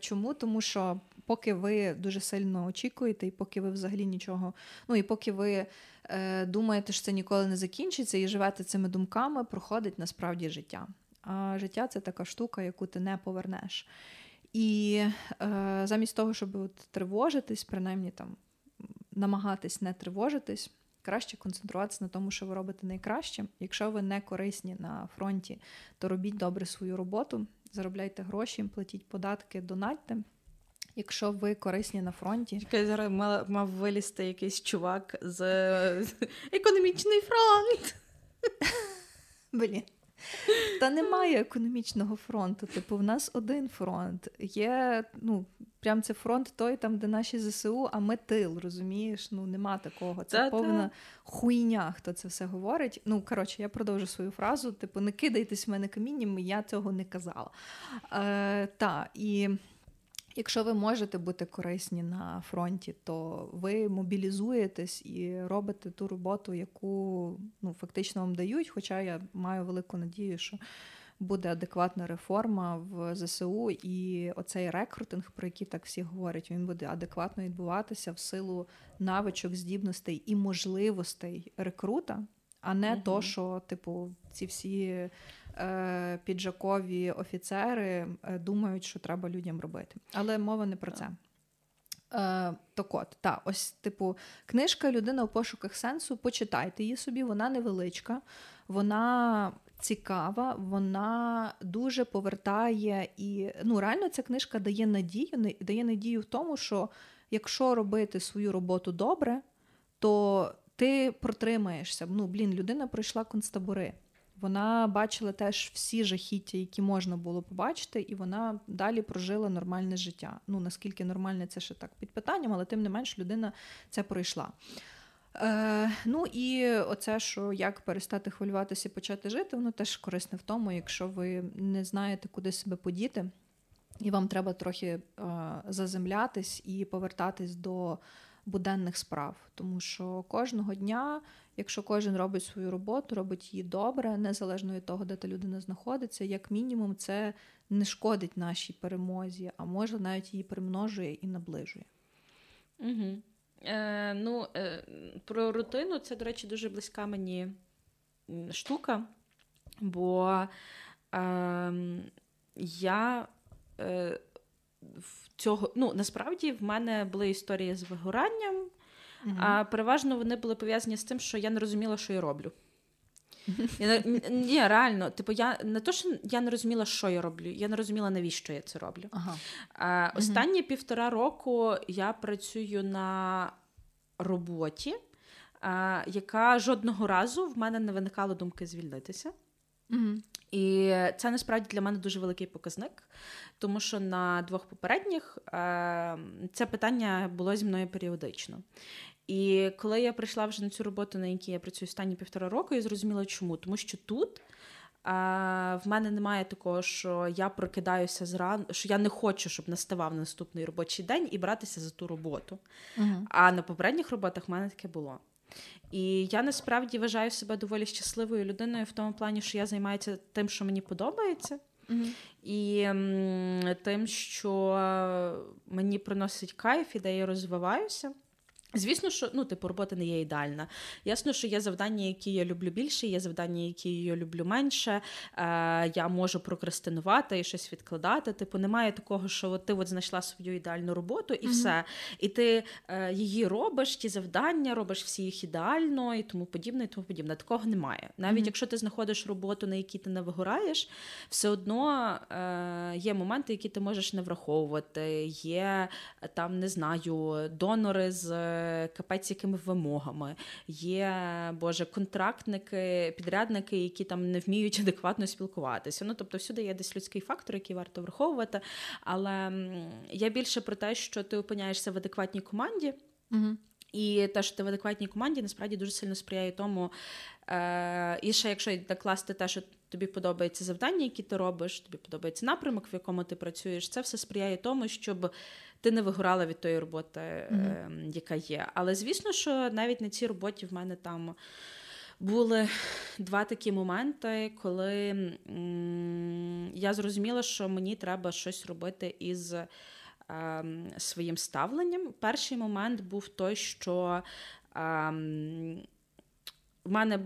Чому? Тому що поки ви дуже сильно очікуєте, і поки ви взагалі нічого, ну і поки ви е, думаєте, що це ніколи не закінчиться, і живете цими думками, проходить насправді життя. А життя це така штука, яку ти не повернеш. І е, замість того, щоб от тривожитись, принаймні там намагатись не тривожитись. Краще концентруватися на тому, що ви робите найкраще. Якщо ви не корисні на фронті, то робіть добре свою роботу, заробляйте гроші, платіть податки, донатьте. Якщо ви корисні на фронті, Чекай, зараз мав, мав вилізти якийсь чувак з економічний фронт. Блін. Та немає економічного фронту. Типу, в нас один фронт. Є, ну, прям це фронт той, там, де наші ЗСУ, а ми тил, розумієш? Ну, нема такого. Це Та-та. повна хуйня, хто це все говорить. Ну, коротше, я продовжу свою фразу: типу, не кидайтесь в мене камінням, я цього не казала. Е, Та, і. Якщо ви можете бути корисні на фронті, то ви мобілізуєтесь і робите ту роботу, яку ну, фактично вам дають. Хоча я маю велику надію, що буде адекватна реформа в ЗСУ, і оцей рекрутинг, про який так всі говорять, він буде адекватно відбуватися в силу навичок, здібностей і можливостей рекрута, а не угу. то, що типу ці всі піджакові офіцери е, думають, що треба людям робити. Але мова не про це. Е, Так от, та, ось, типу, книжка Людина у пошуках сенсу. Почитайте її собі, вона невеличка, вона цікава, вона дуже повертає і ну, реально ця книжка дає надію, дає надію в тому, що якщо робити свою роботу добре, то ти протримаєшся. Ну, блін, людина пройшла концтабори. Вона бачила теж всі жахіття, які можна було побачити, і вона далі прожила нормальне життя. Ну наскільки нормальне це ще так під питанням, але тим не менш людина це пройшла. Е, Ну і оце, що як перестати хвилюватися і почати жити, воно теж корисне в тому, якщо ви не знаєте, куди себе подіти, і вам треба трохи е, заземлятись і повертатись до буденних справ. Тому що кожного дня, якщо кожен робить свою роботу, робить її добре, незалежно від того, де та людина знаходиться, як мінімум, це не шкодить нашій перемозі, а може навіть її примножує і наближує. Угу. Е, Ну, е, про рутину це, до речі, дуже близька мені штука, бо е, я е, цього, ну, насправді в мене були історії з вигоранням, mm а переважно вони були пов'язані з тим, що я не розуміла, що я роблю. Я, Ні, реально, типу, я не то, що я не розуміла, що я роблю, я не розуміла, навіщо я це роблю. Ага. А, Останні угу. півтора року я працюю на роботі, а, яка жодного разу в мене не виникало думки звільнитися. Угу. І це насправді для мене дуже великий показник, тому що на двох попередніх е, це питання було зі мною періодично. І коли я прийшла вже на цю роботу, на якій я працюю останні півтора року, я зрозуміла, чому. Тому що тут а, в мене немає такого, що я прокидаюся зранку, що я не хочу, щоб наставав наступний робочий день і братися за ту роботу. uh А на попередніх роботах в мене таке було. І я насправді вважаю себе доволі щасливою людиною в тому плані, що я займаюся тим, що мені подобається. uh І м, тим, що мені приносить кайф і де я розвиваюся. Звісно, що ну, типу, робота не є ідеальна. Ясно, що є завдання, які я люблю більше, є завдання, які я люблю менше. Е, Я можу прокрастинувати і щось відкладати. Типу, немає такого, що от ти от знайшла свою ідеальну роботу і mm-hmm. все. І ти е, її робиш, ті завдання, робиш всі їх ідеально і тому подібне, і тому подібне. Такого немає. Навіть mm-hmm. якщо ти знаходиш роботу, на якій ти не вигораєш, все одно е, є моменти, які ти можеш не враховувати. Є там, не знаю, донори з капець якими вимогами, є Боже, контрактники, підрядники, які там не вміють адекватно спілкуватися. Ну тобто, всюди є десь людський фактор, який варто враховувати. Але я більше про те, що ти опиняєшся в адекватній команді. Угу. І те, що ти в адекватній команді, насправді дуже сильно сприяє тому. Е, І ще якщо докласти те, що тобі подобається завдання, які ти робиш, тобі подобається напрямок, в якому ти працюєш, це все сприяє тому, щоб ти не вигорала від тої роботи, mm-hmm. яка є. Але звісно, що навіть на цій роботі в мене там. Були два такі моменти, коли м- я зрозуміла, що мені треба щось робити із е, своїм ставленням. Перший момент був той, що е, в мене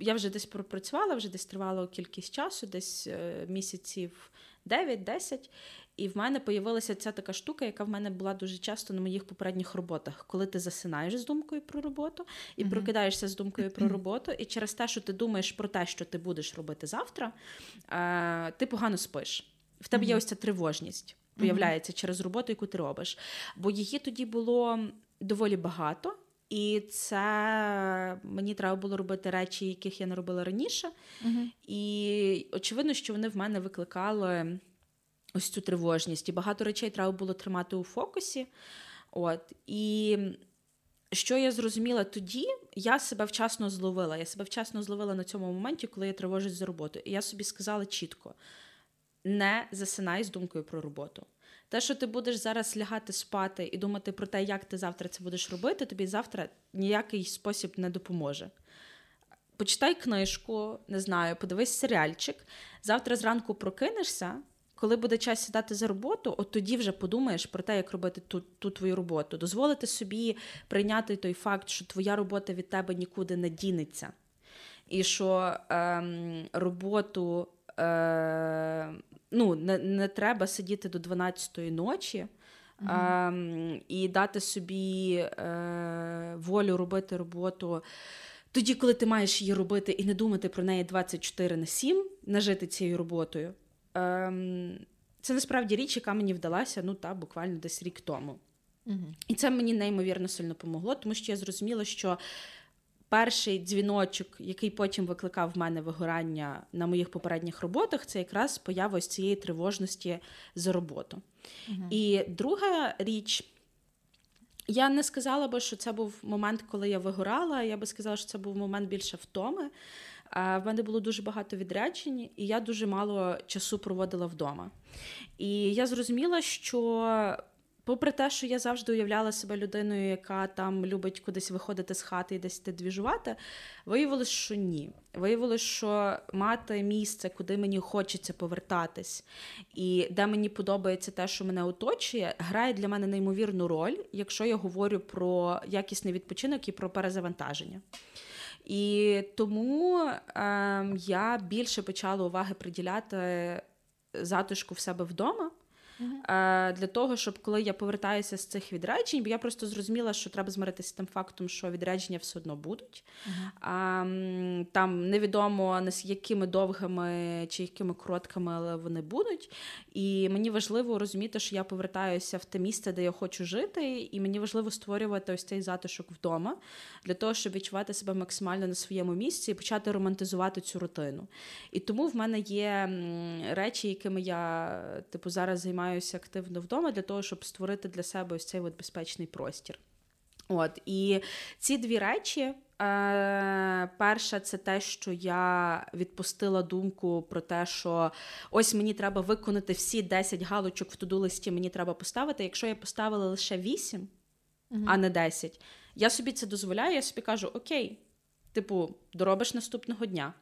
я вже десь пропрацювала, вже десь тривало кількість часу, десь е, місяців 9-10. І в мене появилася ця така штука, яка в мене була дуже часто на моїх попередніх роботах, коли ти засинаєш з думкою про роботу і mm-hmm. прокидаєшся з думкою про роботу, і через те, що ти думаєш про те, що ти будеш робити завтра, е, ти погано спиш. В тебе mm-hmm. є ось ця тривожність, появляється mm-hmm. через роботу, яку ти робиш. Бо її тоді було доволі багато. І це мені треба було робити речі, яких я не робила раніше. Uh-huh. І очевидно, що вони в мене викликали ось цю тривожність. І багато речей треба було тримати у фокусі. От. І що я зрозуміла тоді, я себе вчасно зловила. Я себе вчасно зловила на цьому моменті, коли я тривожусь за роботу. І я собі сказала чітко: не засинай з думкою про роботу. Те, що ти будеш зараз лягати спати і думати про те, як ти завтра це будеш робити, тобі завтра ніякий спосіб не допоможе. Почитай книжку, не знаю, подивись серіальчик. Завтра зранку прокинешся, коли буде час сідати за роботу, от тоді вже подумаєш про те, як робити ту, ту твою роботу. Дозволити собі прийняти той факт, що твоя робота від тебе нікуди не дінеться. І що ем, роботу е, ну, не, не треба сидіти до 12-ї ночі. Uh-huh. І дати собі е, волю робити роботу тоді, коли ти маєш її робити, і не думати про неї 24 на 7, не жити цією роботою. Ем, Це насправді річ, яка мені вдалася ну, та, буквально десь рік тому. Uh-huh. І це мені неймовірно сильно помогло, тому що я зрозуміла, що перший дзвіночок, який потім викликав в мене вигорання на моїх попередніх роботах, це якраз поява ось цієї тривожності за роботу. Угу. І друга річ. Я не сказала би, що це був момент, коли я вигорала. Я би сказала, що це був момент більше втоми. В мене було дуже багато відряджень, і я дуже мало часу проводила вдома. І я зрозуміла, що Попри те, що я завжди уявляла себе людиною, яка там любить кудись виходити з хати і десь двіжувати, виявилось, що ні. Виявилось, що мати місце, куди мені хочеться повертатись, і де мені подобається те, що мене оточує, грає для мене неймовірну роль, якщо я говорю про якісний відпочинок і про перезавантаження. І тому е, я більше почала уваги приділяти затишку в себе вдома. Uh-huh. Для того, щоб коли я повертаюся з цих відряджень, бо я просто зрозуміла, що треба змиритися тим фактом, що відрядження все одно будуть. А, Там невідомо якими довгими чи якими короткими, але вони будуть. І мені важливо розуміти, що я повертаюся в те місце, де я хочу жити, і мені важливо створювати ось цей затишок вдома для того, щоб відчувати себе максимально на своєму місці і почати романтизувати цю рутину. І тому в мене є речі, якими я типу зараз займаюся активно вдома, для того, щоб створити для себе ось цей от безпечний простір. От і ці дві речі Е, Перше, це те, що я відпустила думку про те, що ось мені треба виконати всі 10 галочок в туду листі, мені треба поставити. Якщо я поставила лише 8, угу. а не 10, я собі це дозволяю, я собі кажу: Окей, Типу, доробиш наступного дня.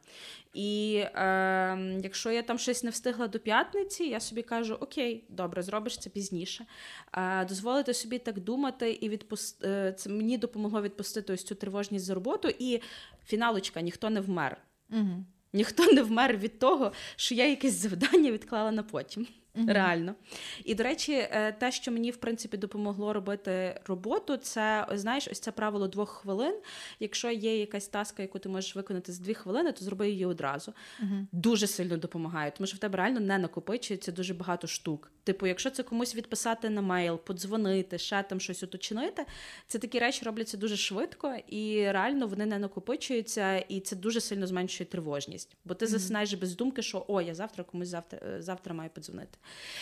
І е, якщо я там щось не встигла до п'ятниці, я собі кажу: Окей, добре, зробиш це пізніше. Е, Дозволити собі так думати, і відпусти е, це мені допомогло відпустити ось цю тривожність за роботу. І фіналочка, ніхто не вмер. Угу. Ніхто не вмер від того, що я якесь завдання відклала на потім. Mm-hmm. Реально. І, до речі, е, те, що мені в принципі допомогло робити роботу, це знаєш, ось це правило двох хвилин. Якщо є якась таска, яку ти можеш виконати за дві хвилини, то зроби її одразу. Mm-hmm. Дуже сильно допомагає, тому що в тебе реально не накопичується дуже багато штук. Типу, якщо це комусь відписати на мейл, подзвонити, ще там щось уточнити, це такі речі робляться дуже швидко і реально вони не накопичуються, і це дуже сильно зменшує тривожність. Бо ти mm-hmm. засинаєш без думки, що о, я завтра комусь завтра е, завтра маю подзвонити.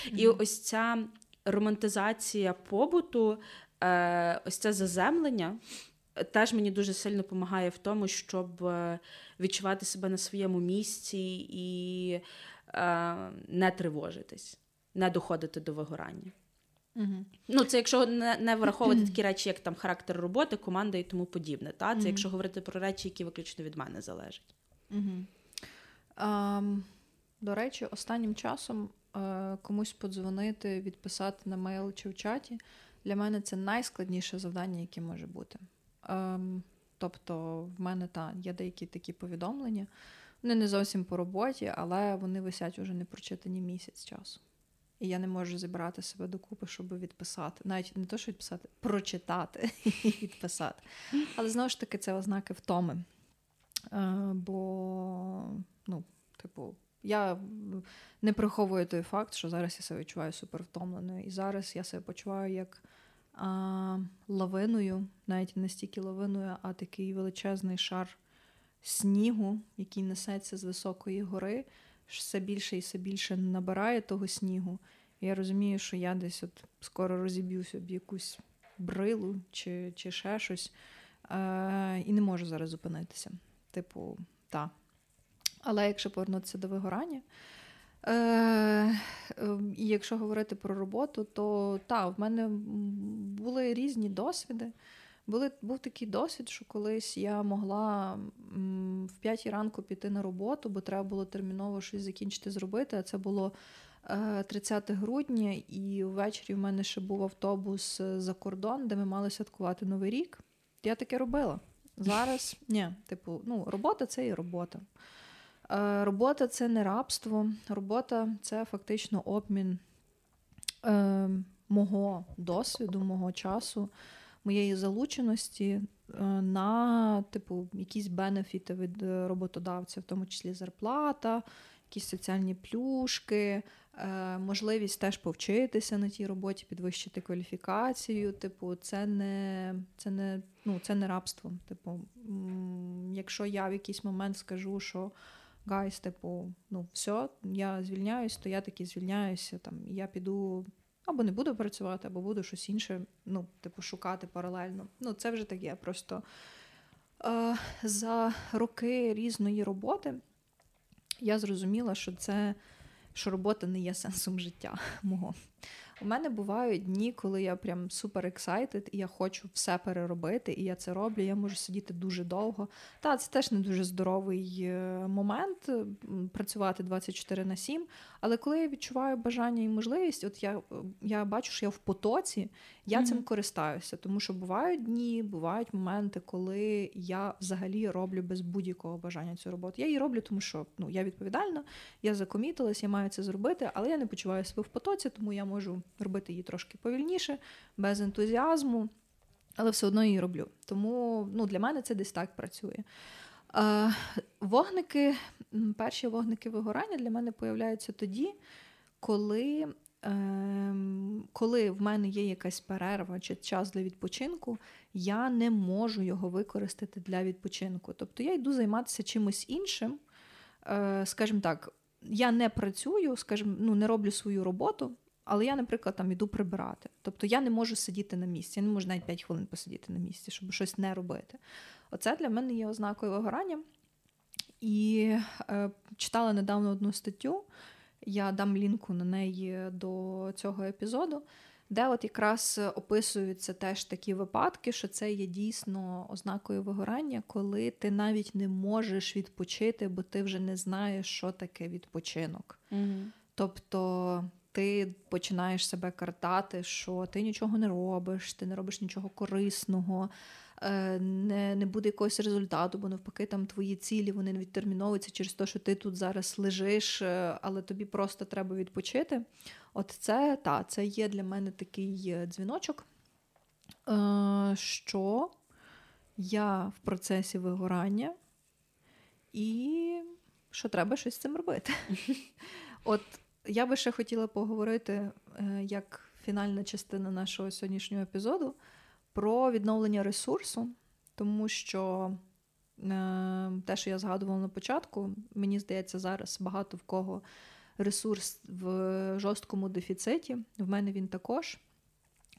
Mm-hmm. І ось ця романтизація побуту, е, ось це заземлення. Теж мені дуже сильно допомагає в тому, щоб е, відчувати себе на своєму місці і е, не тривожитись не доходити до вигорання. Угу. Ну, це якщо не не враховувати такі речі, як там характер роботи, команда і тому подібне. Та? Це угу. якщо говорити про речі, які виключно від мене залежать. Угу. Um, до речі, останнім часом комусь подзвонити, відписати на мейл чи в чаті. Для мене це найскладніше завдання, яке може бути. Um, тобто, в мене та, є деякі такі повідомлення. Вони не зовсім по роботі, але вони висять уже не прочитані місяць часу. І я не можу зібрати себе докупи, щоб відписати. Навіть не то, що відписати, прочитати і відписати. Але знову ж таки, це ознаки втоми. Е, бо, ну, типу, я не приховую той факт, що зараз я себе відчуваю супервтомленою. І зараз я себе почуваю як а, лавиною, навіть не стільки лавиною, а такий величезний шар снігу, який несеться з високої гори все більше і все більше набирає того снігу. Я розумію, що я десь от скоро розіб'юся об якусь брилу чи чи ще щось, е, і не можу зараз зупинитися. Типу, так. Але якщо повернутися до вигорання, е, е, і якщо говорити про роботу, то так, в мене були різні досвіди. Були, Був такий досвід, що колись я могла в п'ятій ранку піти на роботу, бо треба було терміново щось закінчити зробити. А це було е, 30 грудня, і ввечері в мене ще був автобус е, за кордон, де ми мали святкувати Новий рік. Я таке робила. Зараз ні, типу, ну, робота це і робота. Е, Робота це не рабство, робота це фактично обмін е, мого досвіду, мого часу моєї залученості е, на типу якісь бенефіти від роботодавця, в тому числі зарплата, якісь соціальні плюшки, е, можливість теж повчитися на тій роботі, підвищити кваліфікацію. Типу, це не це не, ну, це не рабство. Типу, якщо я в якийсь момент скажу, що guys, типу, ну все, я звільняюсь, то я таки звільняюся. Там я піду або не буду працювати, або буду щось інше, ну, типу, шукати паралельно. Ну, це вже таке. Просто е, за роки різної роботи я зрозуміла, що це що робота не є сенсом життя мого. У мене бувають дні, коли я прям супер ексайтед, і я хочу все переробити, і я це роблю. Я можу сидіти дуже довго. Та це теж не дуже здоровий е, момент працювати 24 на 7. Але коли я відчуваю бажання і можливість, от я я бачу, що я в потоці, я mm-hmm. цим користаюся, тому що бувають дні, бувають моменти, коли я взагалі роблю без будь-якого бажання цю роботу. Я її роблю, тому що ну я відповідальна, я закомітилась, я маю це зробити, але я не почуваю себе в потоці, тому я можу робити її трошки повільніше, без ентузіазму, але все одно її роблю. Тому ну, для мене це десь так працює. Вогники, перші вогники вигорання для мене появляються тоді, коли е, коли в мене є якась перерва чи час для відпочинку, я не можу його використати для відпочинку. Тобто я йду займатися чимось іншим. Е, Скажімо так, я не працюю, скажімо, ну, не роблю свою роботу, але я, наприклад, там іду прибирати. Тобто я не можу сидіти на місці, я не можу навіть 5 хвилин посидіти на місці, щоб щось не робити. Оце для мене є ознакою вигорання. І е, читала недавно одну статтю, я дам лінку на неї до цього епізоду, де от якраз описуються теж такі випадки, що це є дійсно ознакою вигорання, коли ти навіть не можеш відпочити, бо ти вже не знаєш, що таке відпочинок. Угу. Тобто ти починаєш себе картати, що ти нічого не робиш, ти не робиш нічого корисного. Е, не не буде якогось результату, бо навпаки, там твої цілі вони не відтерміновуються через те, що ти тут зараз лежиш, е, але тобі просто треба відпочити. От це та, це є для мене такий е, дзвіночок, що я в процесі вигорання, і що треба щось з цим робити. От я би ще хотіла поговорити як фінальна частина нашого сьогоднішнього епізоду про відновлення ресурсу, тому що е, те, що я згадувала на початку, мені здається, зараз багато в кого ресурс в жорсткому дефіциті. В мене він також.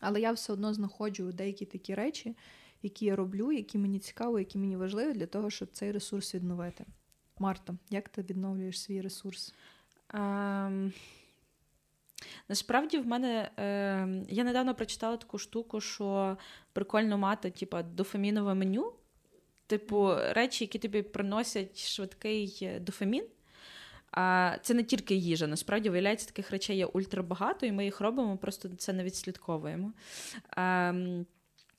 Але я все одно знаходжу деякі такі речі, які я роблю, які мені цікаво, які мені важливі для того, щоб цей ресурс відновити. Марта, як ти відновлюєш свій ресурс? Um... Насправді, в мене е, я недавно прочитала таку штуку, що прикольно мати типу, дофамінове меню, типу речі, які тобі приносять швидкий дофамін. А це не тільки їжа. Насправді виявляється, таких речей є ультрабагато, і ми їх робимо, просто це не відслідковуємо. А,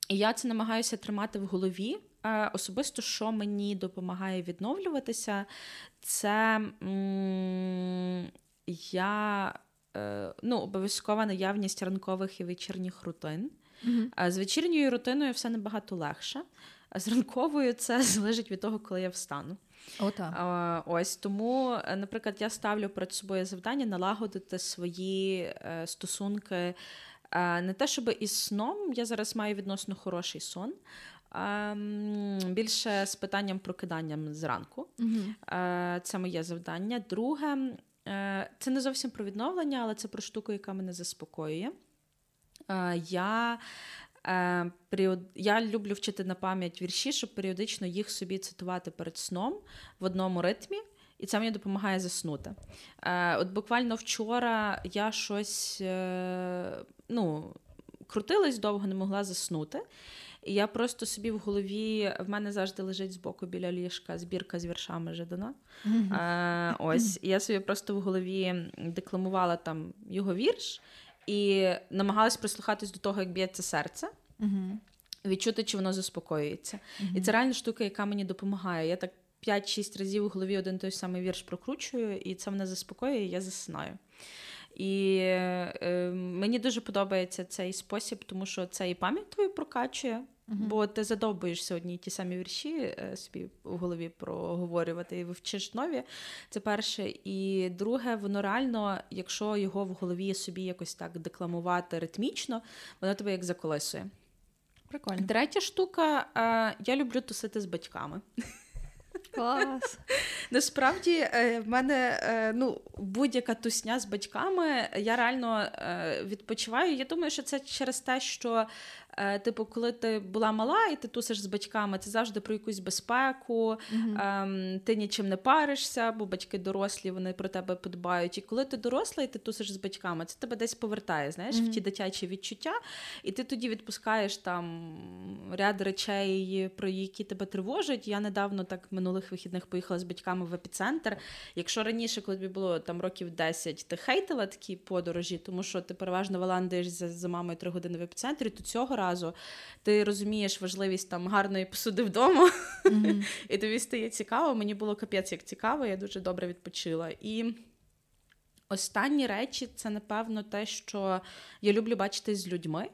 і я це намагаюся тримати в голові. А, особисто, що мені допомагає відновлюватися, це м- я Е, ну, обов'язкова наявність ранкових і вечірніх рутин. Mm-hmm. А з вечірньою рутиною все набагато легше, а з ранковою це залежить від того, коли я встану. О, так. Ось тому, е, наприклад, я ставлю перед собою завдання налагодити свої е, стосунки. Не те, щоб із сном, я зараз маю відносно хороший сон. Більше з питанням прокиданням зранку. Mm-hmm. Це моє завдання. Друге, Е, це не зовсім про відновлення, але це про штуку, яка мене заспокоює. Е, я е, я люблю вчити на пам'ять вірші, щоб періодично їх собі цитувати перед сном в одному ритмі, і це мені допомагає заснути. От буквально вчора я щось ну, крутилась довго, не могла заснути. І я просто собі в голові в мене завжди лежить збоку біля ліжка збірка з віршами Жадана. Mm-hmm. А, Ось я собі просто в голові декламувала там його вірш і намагалась прислухатись до того, як б'ється серце. Mm-hmm. Відчути, чи воно заспокоюється. Mm-hmm. І це реальна штука, яка мені допомагає. Я так 5-6 разів у голові один той самий вірш прокручую, і це мене заспокоює, і я засинаю. І е, мені дуже подобається цей спосіб, тому що це і пам'ять твою прокачує, Uh-huh. Бо ти задовбуєшся одні ті самі вірші е, собі в голові проговорювати і вивчиш нові. Це перше. І друге, воно реально, якщо його в голові собі якось так декламувати ритмічно, воно тебе як заколесує. Прикольно. Третя штука, е, я люблю тусити з батьками. Клас. Насправді е, в мене ну, будь-яка тусня з батьками, я реально відпочиваю. Я думаю, що це через те, що Е, типу, коли ти була мала і ти тусиш з батьками, це завжди про якусь безпеку, mm-hmm. ти нічим не паришся, бо батьки дорослі, вони про тебе подбають. І коли ти доросла і ти тусиш з батьками, це тебе десь повертає, знаєш, mm-hmm. в ті дитячі відчуття, і ти тоді відпускаєш там ряд речей, про які тебе тривожать. Я недавно так минулих вихідних поїхала з батьками в епіцентр. Якщо раніше, коли тобі було там років 10, ти хейтила такі подорожі, тому що ти переважно валандуєш за, за мамою три години в епіцентрі, то цього разу ти розумієш важливість там гарної посуди вдома, mm-hmm. і тобі стає цікаво. Мені було капець як цікаво, я дуже добре відпочила. І останні речі це, напевно, те, що я люблю бачити з людьми.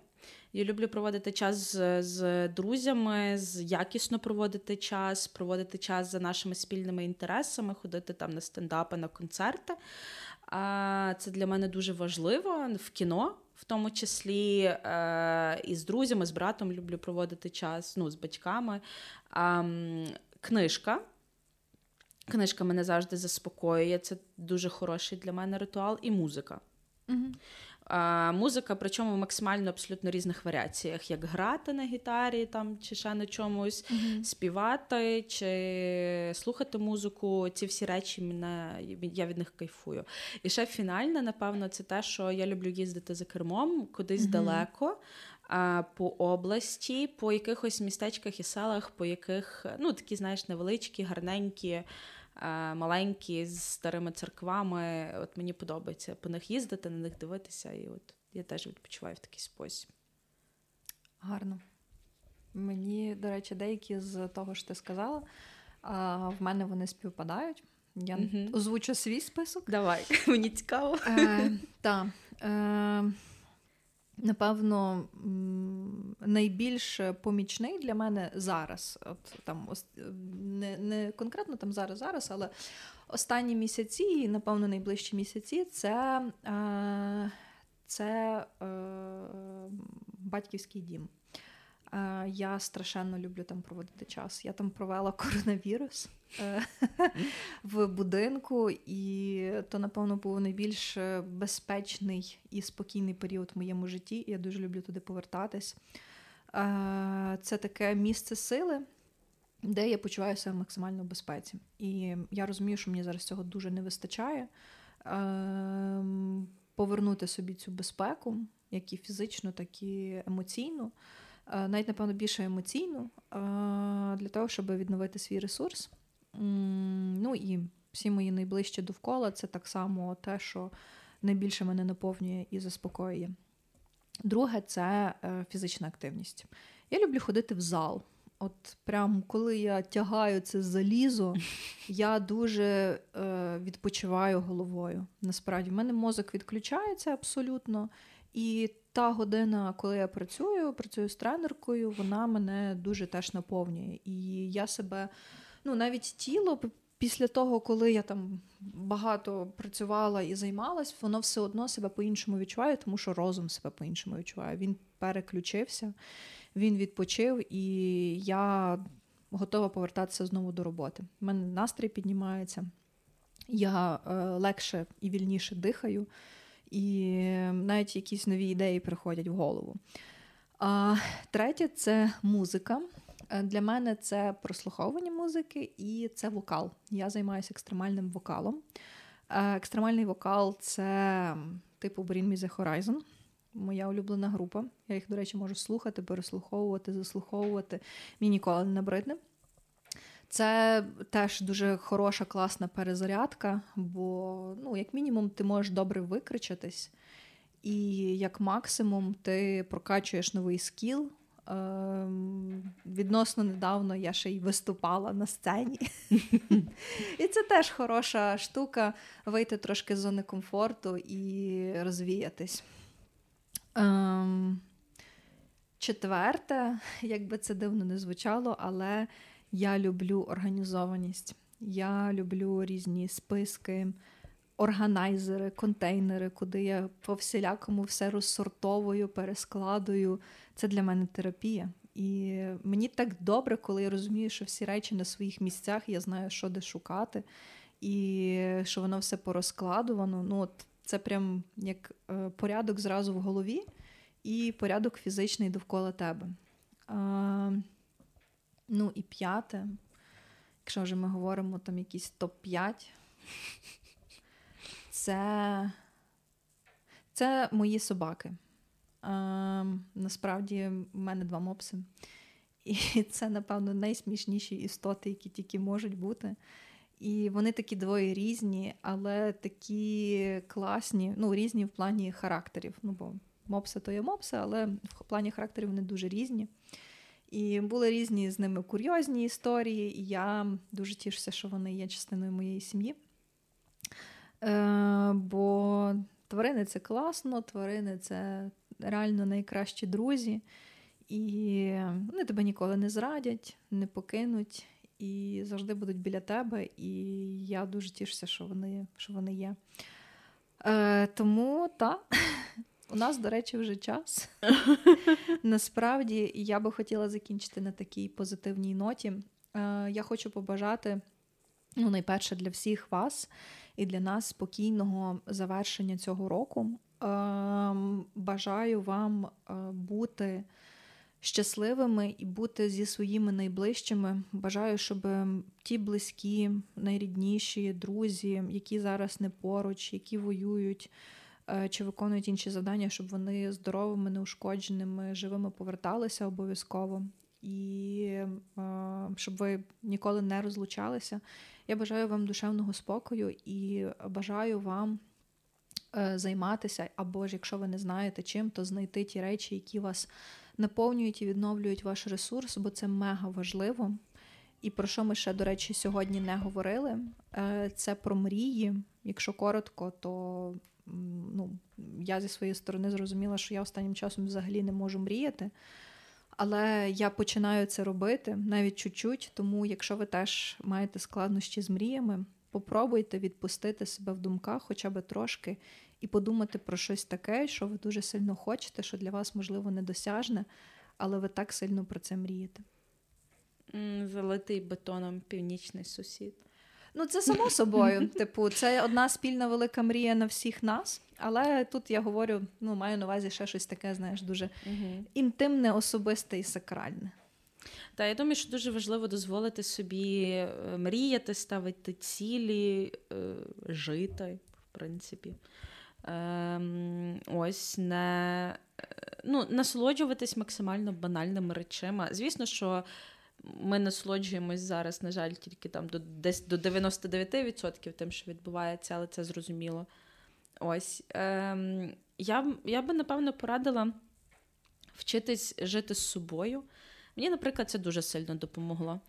Я люблю проводити час з, з друзями, з якісно проводити час, проводити час за нашими спільними інтересами, ходити там на стендапи, на концерти. А Це для мене дуже важливо в кіно, в тому числі е, і з друзями, з братом люблю проводити час, ну, з батьками. Книжка. Книжка мене завжди заспокоює. Це дуже хороший для мене ритуал, і музика. Угу. А, Музика, причому в максимально абсолютно різних варіаціях, як грати на гітарі там, чи ще на чомусь, mm-hmm. співати, чи слухати музику. Ці всі речі мене я від них кайфую. І ще фінальне, напевно, це те, що я люблю їздити за кермом кудись mm-hmm. далеко. По області, по якихось містечках і селах, по яких ну такі, знаєш, невеличкі, гарненькі. Е, маленькі з старими церквами. От мені подобається по них їздити, на них дивитися, і от я теж відпочиваю в такий спосіб. Гарно. Мені, до речі, деякі з того, що ти сказала, в мене вони співпадають. Я угу. озвучу свій список. Давай, мені цікаво. Е, Так. Е, Напевно, найбільш помічний для мене зараз. От там не не конкретно там зараз, зараз, але останні місяці, і напевно найближчі місяці, це е, це е, батьківський дім. Е, я страшенно люблю там проводити час. Я там провела коронавірус е, в будинку, і то, напевно, був найбільш безпечний і спокійний період в моєму житті. Я дуже люблю туди повертатись. Е, це таке місце сили, де я почуваюся максимально в безпеці. І я розумію, що мені зараз цього дуже не вистачає. Повернути собі цю безпеку, як і фізично, так і емоційно. Е, навіть, напевно, більше емоційну, е, для того, щоб відновити свій ресурс. Ну і всі мої найближчі довкола це так само те, що найбільше мене наповнює і заспокоює. Друге це е, фізична активність. Я люблю ходити в зал. От прям коли я тягаю це залізо, я дуже е, відпочиваю головою. Насправді, в мене мозок відключається абсолютно. І та година, коли я працюю, працюю з тренеркою, вона мене дуже теж наповнює. І я себе, ну навіть тіло після того, коли я там багато працювала і займалась, воно все одно себе по-іншому відчуває, тому що розум себе по-іншому відчуває. Він переключився, він відпочив, і я готова повертатися знову до роботи. У мене настрій піднімається, я е, легше і вільніше дихаю і навіть якісь нові ідеї приходять в голову. А Третє це музика. Е, для мене це прослуховування музики і це вокал. Я займаюся екстремальним вокалом. Е, екстремальний вокал це типу Bring Me The Horizon. Моя улюблена група. Я їх, до речі, можу слухати, переслуховувати, заслуховувати. Мені ніколи не набридне. Це теж дуже хороша, класна перезарядка, бо, ну, як мінімум, ти можеш добре викричатись, і як максимум ти прокачуєш новий скіл. Ем, відносно недавно я ще й виступала на сцені. І це теж хороша штука вийти трошки з зони комфорту і розвіятись. Ем, четверте, як це дивно не звучало, але я люблю організованість, я люблю різні списки, органайзери, контейнери, куди я по всілякому все розсортовую, перескладую. Це для мене терапія. І мені так добре, коли я розумію, що всі речі на своїх місцях, я знаю, що де шукати, і що воно все порозкладувано. Ну, от Це прям як е, порядок зразу в голові. і порядок фізичний довкола тебе. Ну і п'яте, якщо вже ми говоримо там якийсь топ-5, це це мої собаки. А, Насправді, в мене два мопси. І це, напевно, найсмішніші істоти, які тільки можуть бути. І вони такі двоє різні, але такі класні, ну, різні в плані характерів. Ну, бо мопси то є мопси, але в плані характерів вони дуже різні. І були різні з ними курйозні історії, і я дуже тішуся, що вони є частиною моєї сім'ї. Е, Бо тварини це класно, тварини це реально найкращі друзі, і вони тебе ніколи не зрадять, не покинуть і завжди будуть біля тебе. І я дуже тішуся, що вони що вони є. Е, Тому так, у нас, до речі, вже час. Насправді я би хотіла закінчити на такій позитивній ноті. Е, Я хочу побажати, ну, найперше, для всіх вас і для нас спокійного завершення цього року. Е, Бажаю вам е, бути щасливими і бути зі своїми найближчими. Бажаю, щоб ті близькі, найрідніші друзі, які зараз не поруч, які воюють чи виконують інші завдання, щоб вони здоровими, неушкодженими, живими поверталися обов'язково. І е, щоб ви ніколи не розлучалися. Я бажаю вам душевного спокою і бажаю вам е, займатися, або ж якщо ви не знаєте чим, то знайти ті речі, які вас наповнюють і відновлюють ваш ресурс, бо це мега важливо. І про що ми ще, до речі, сьогодні не говорили? Е, це про мрії. Якщо коротко, то ну, я зі своєї сторони зрозуміла, що я останнім часом взагалі не можу мріяти. Але я починаю це робити навіть чуть-чуть. Тому, якщо ви теж маєте складнощі з мріями, попробуйте відпустити себе в думках хоча б трошки і подумати про щось таке, що ви дуже сильно хочете, що для вас, можливо, недосяжне, але ви так сильно про це мрієте. Залитий бетоном північний сусід. Ну, це само собою. Типу, це одна спільна велика мрія на всіх нас. Але тут я говорю, ну, маю на увазі ще щось таке, знаєш, дуже інтимне, особисте і сакральне. Та я думаю, що дуже важливо дозволити собі е, мріяти, ставити цілі, е, жити, в принципі. Ем, ось не ну, насолоджуватись максимально банальними речами. Звісно, що ми насолоджуємось зараз, на жаль, тільки там до десь до 99% тим, що відбувається, але це зрозуміло. Ось. Ем, Я я би, напевно, порадила вчитись жити з собою. Мені, наприклад, це дуже сильно допомогло.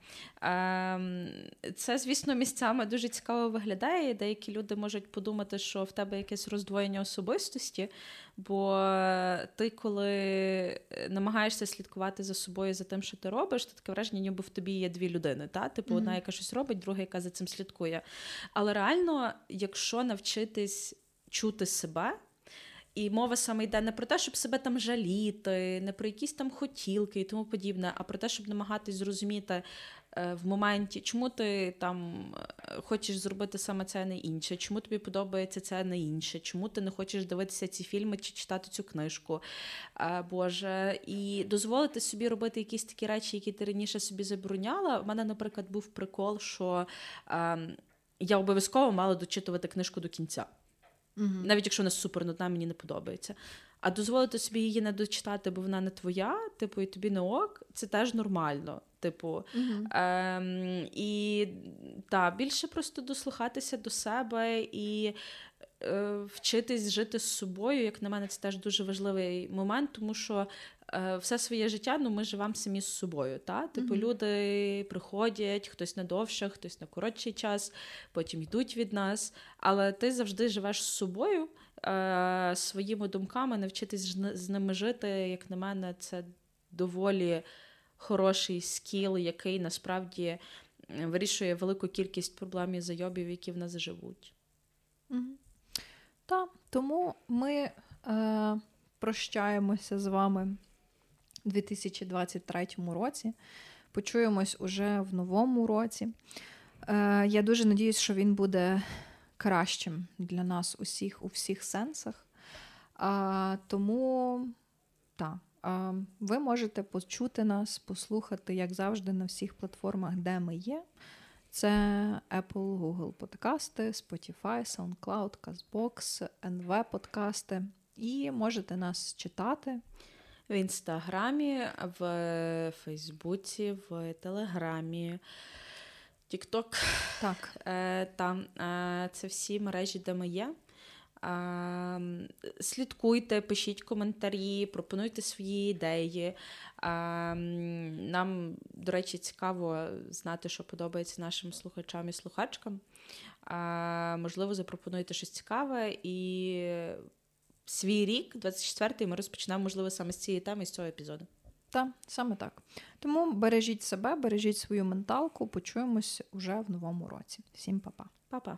Ем, це, звісно, місцями дуже цікаво виглядає. Деякі люди можуть подумати, що в тебе якесь роздвоєння особистості, бо ти, коли намагаєшся слідкувати за собою за тим, що ти робиш, то таке враження, ніби в тобі є дві людини. Та? Типу, одна, яка щось робить, друга, яка за цим слідкує. Але реально, якщо навчитись чути себе. І мова саме йде не про те, щоб себе там жаліти, не про якісь там хотілки і тому подібне, а про те, щоб намагатись зрозуміти е, в моменті, чому ти там е, хочеш зробити саме це, а не інше, чому тобі подобається це, а не інше, чому ти не хочеш дивитися ці фільми чи читати цю книжку. Е, Боже, і дозволити собі робити якісь такі речі, які ти раніше собі забороняла. У мене, наприклад, був прикол, що е, я обов'язково мала дочитувати книжку до кінця. Угу. Навіть якщо вона супер нудна, мені не подобається. А дозволити собі її не дочитати, бо вона не твоя, типу, і тобі не ок, це теж нормально. Типу, угу. ем, і та, більше просто дослухатися до себе і е, вчитись жити з собою. Як на мене, це теж дуже важливий момент, тому що все своє життя ну, ми живемо самі з собою. Та? Типу, mm-hmm. люди приходять, хтось на довше, хтось на коротший час, потім йдуть від нас. Але ти завжди живеш з собою, е, своїми думками, навчитись з ними жити, як на мене, це доволі хороший скіл, який насправді вирішує велику кількість проблем і зайобів, які в нас живуть. Mm-hmm. Так, тому ми е, прощаємося з вами 2023 році. Почуємось уже в новому році. Е, Я дуже надіюсь, що він буде кращим для нас усіх у всіх сенсах. Тому Так. Ви можете почути нас, послухати, як завжди, на всіх платформах, де ми є. Це Apple, Google подкасти, Spotify, SoundCloud, CastBox, NV подкасти. І можете нас читати в інстаграмі, в Фейсбуці, в Телеграмі, Тікток. Так. Е, Там е, це всі мережі, де ми є. Слідкуйте, пишіть коментарі, пропонуйте свої ідеї. Нам, до речі, цікаво знати, що подобається нашим слухачам і слухачкам. Можливо, запропонуйте щось цікаве і свій рік, 24-й, ми розпочинаємо, можливо, саме з цієї теми, з цього епізоду. Так, саме так. Тому бережіть себе, бережіть свою менталку. Почуємось уже в новому році. Всім па-па. Па-па.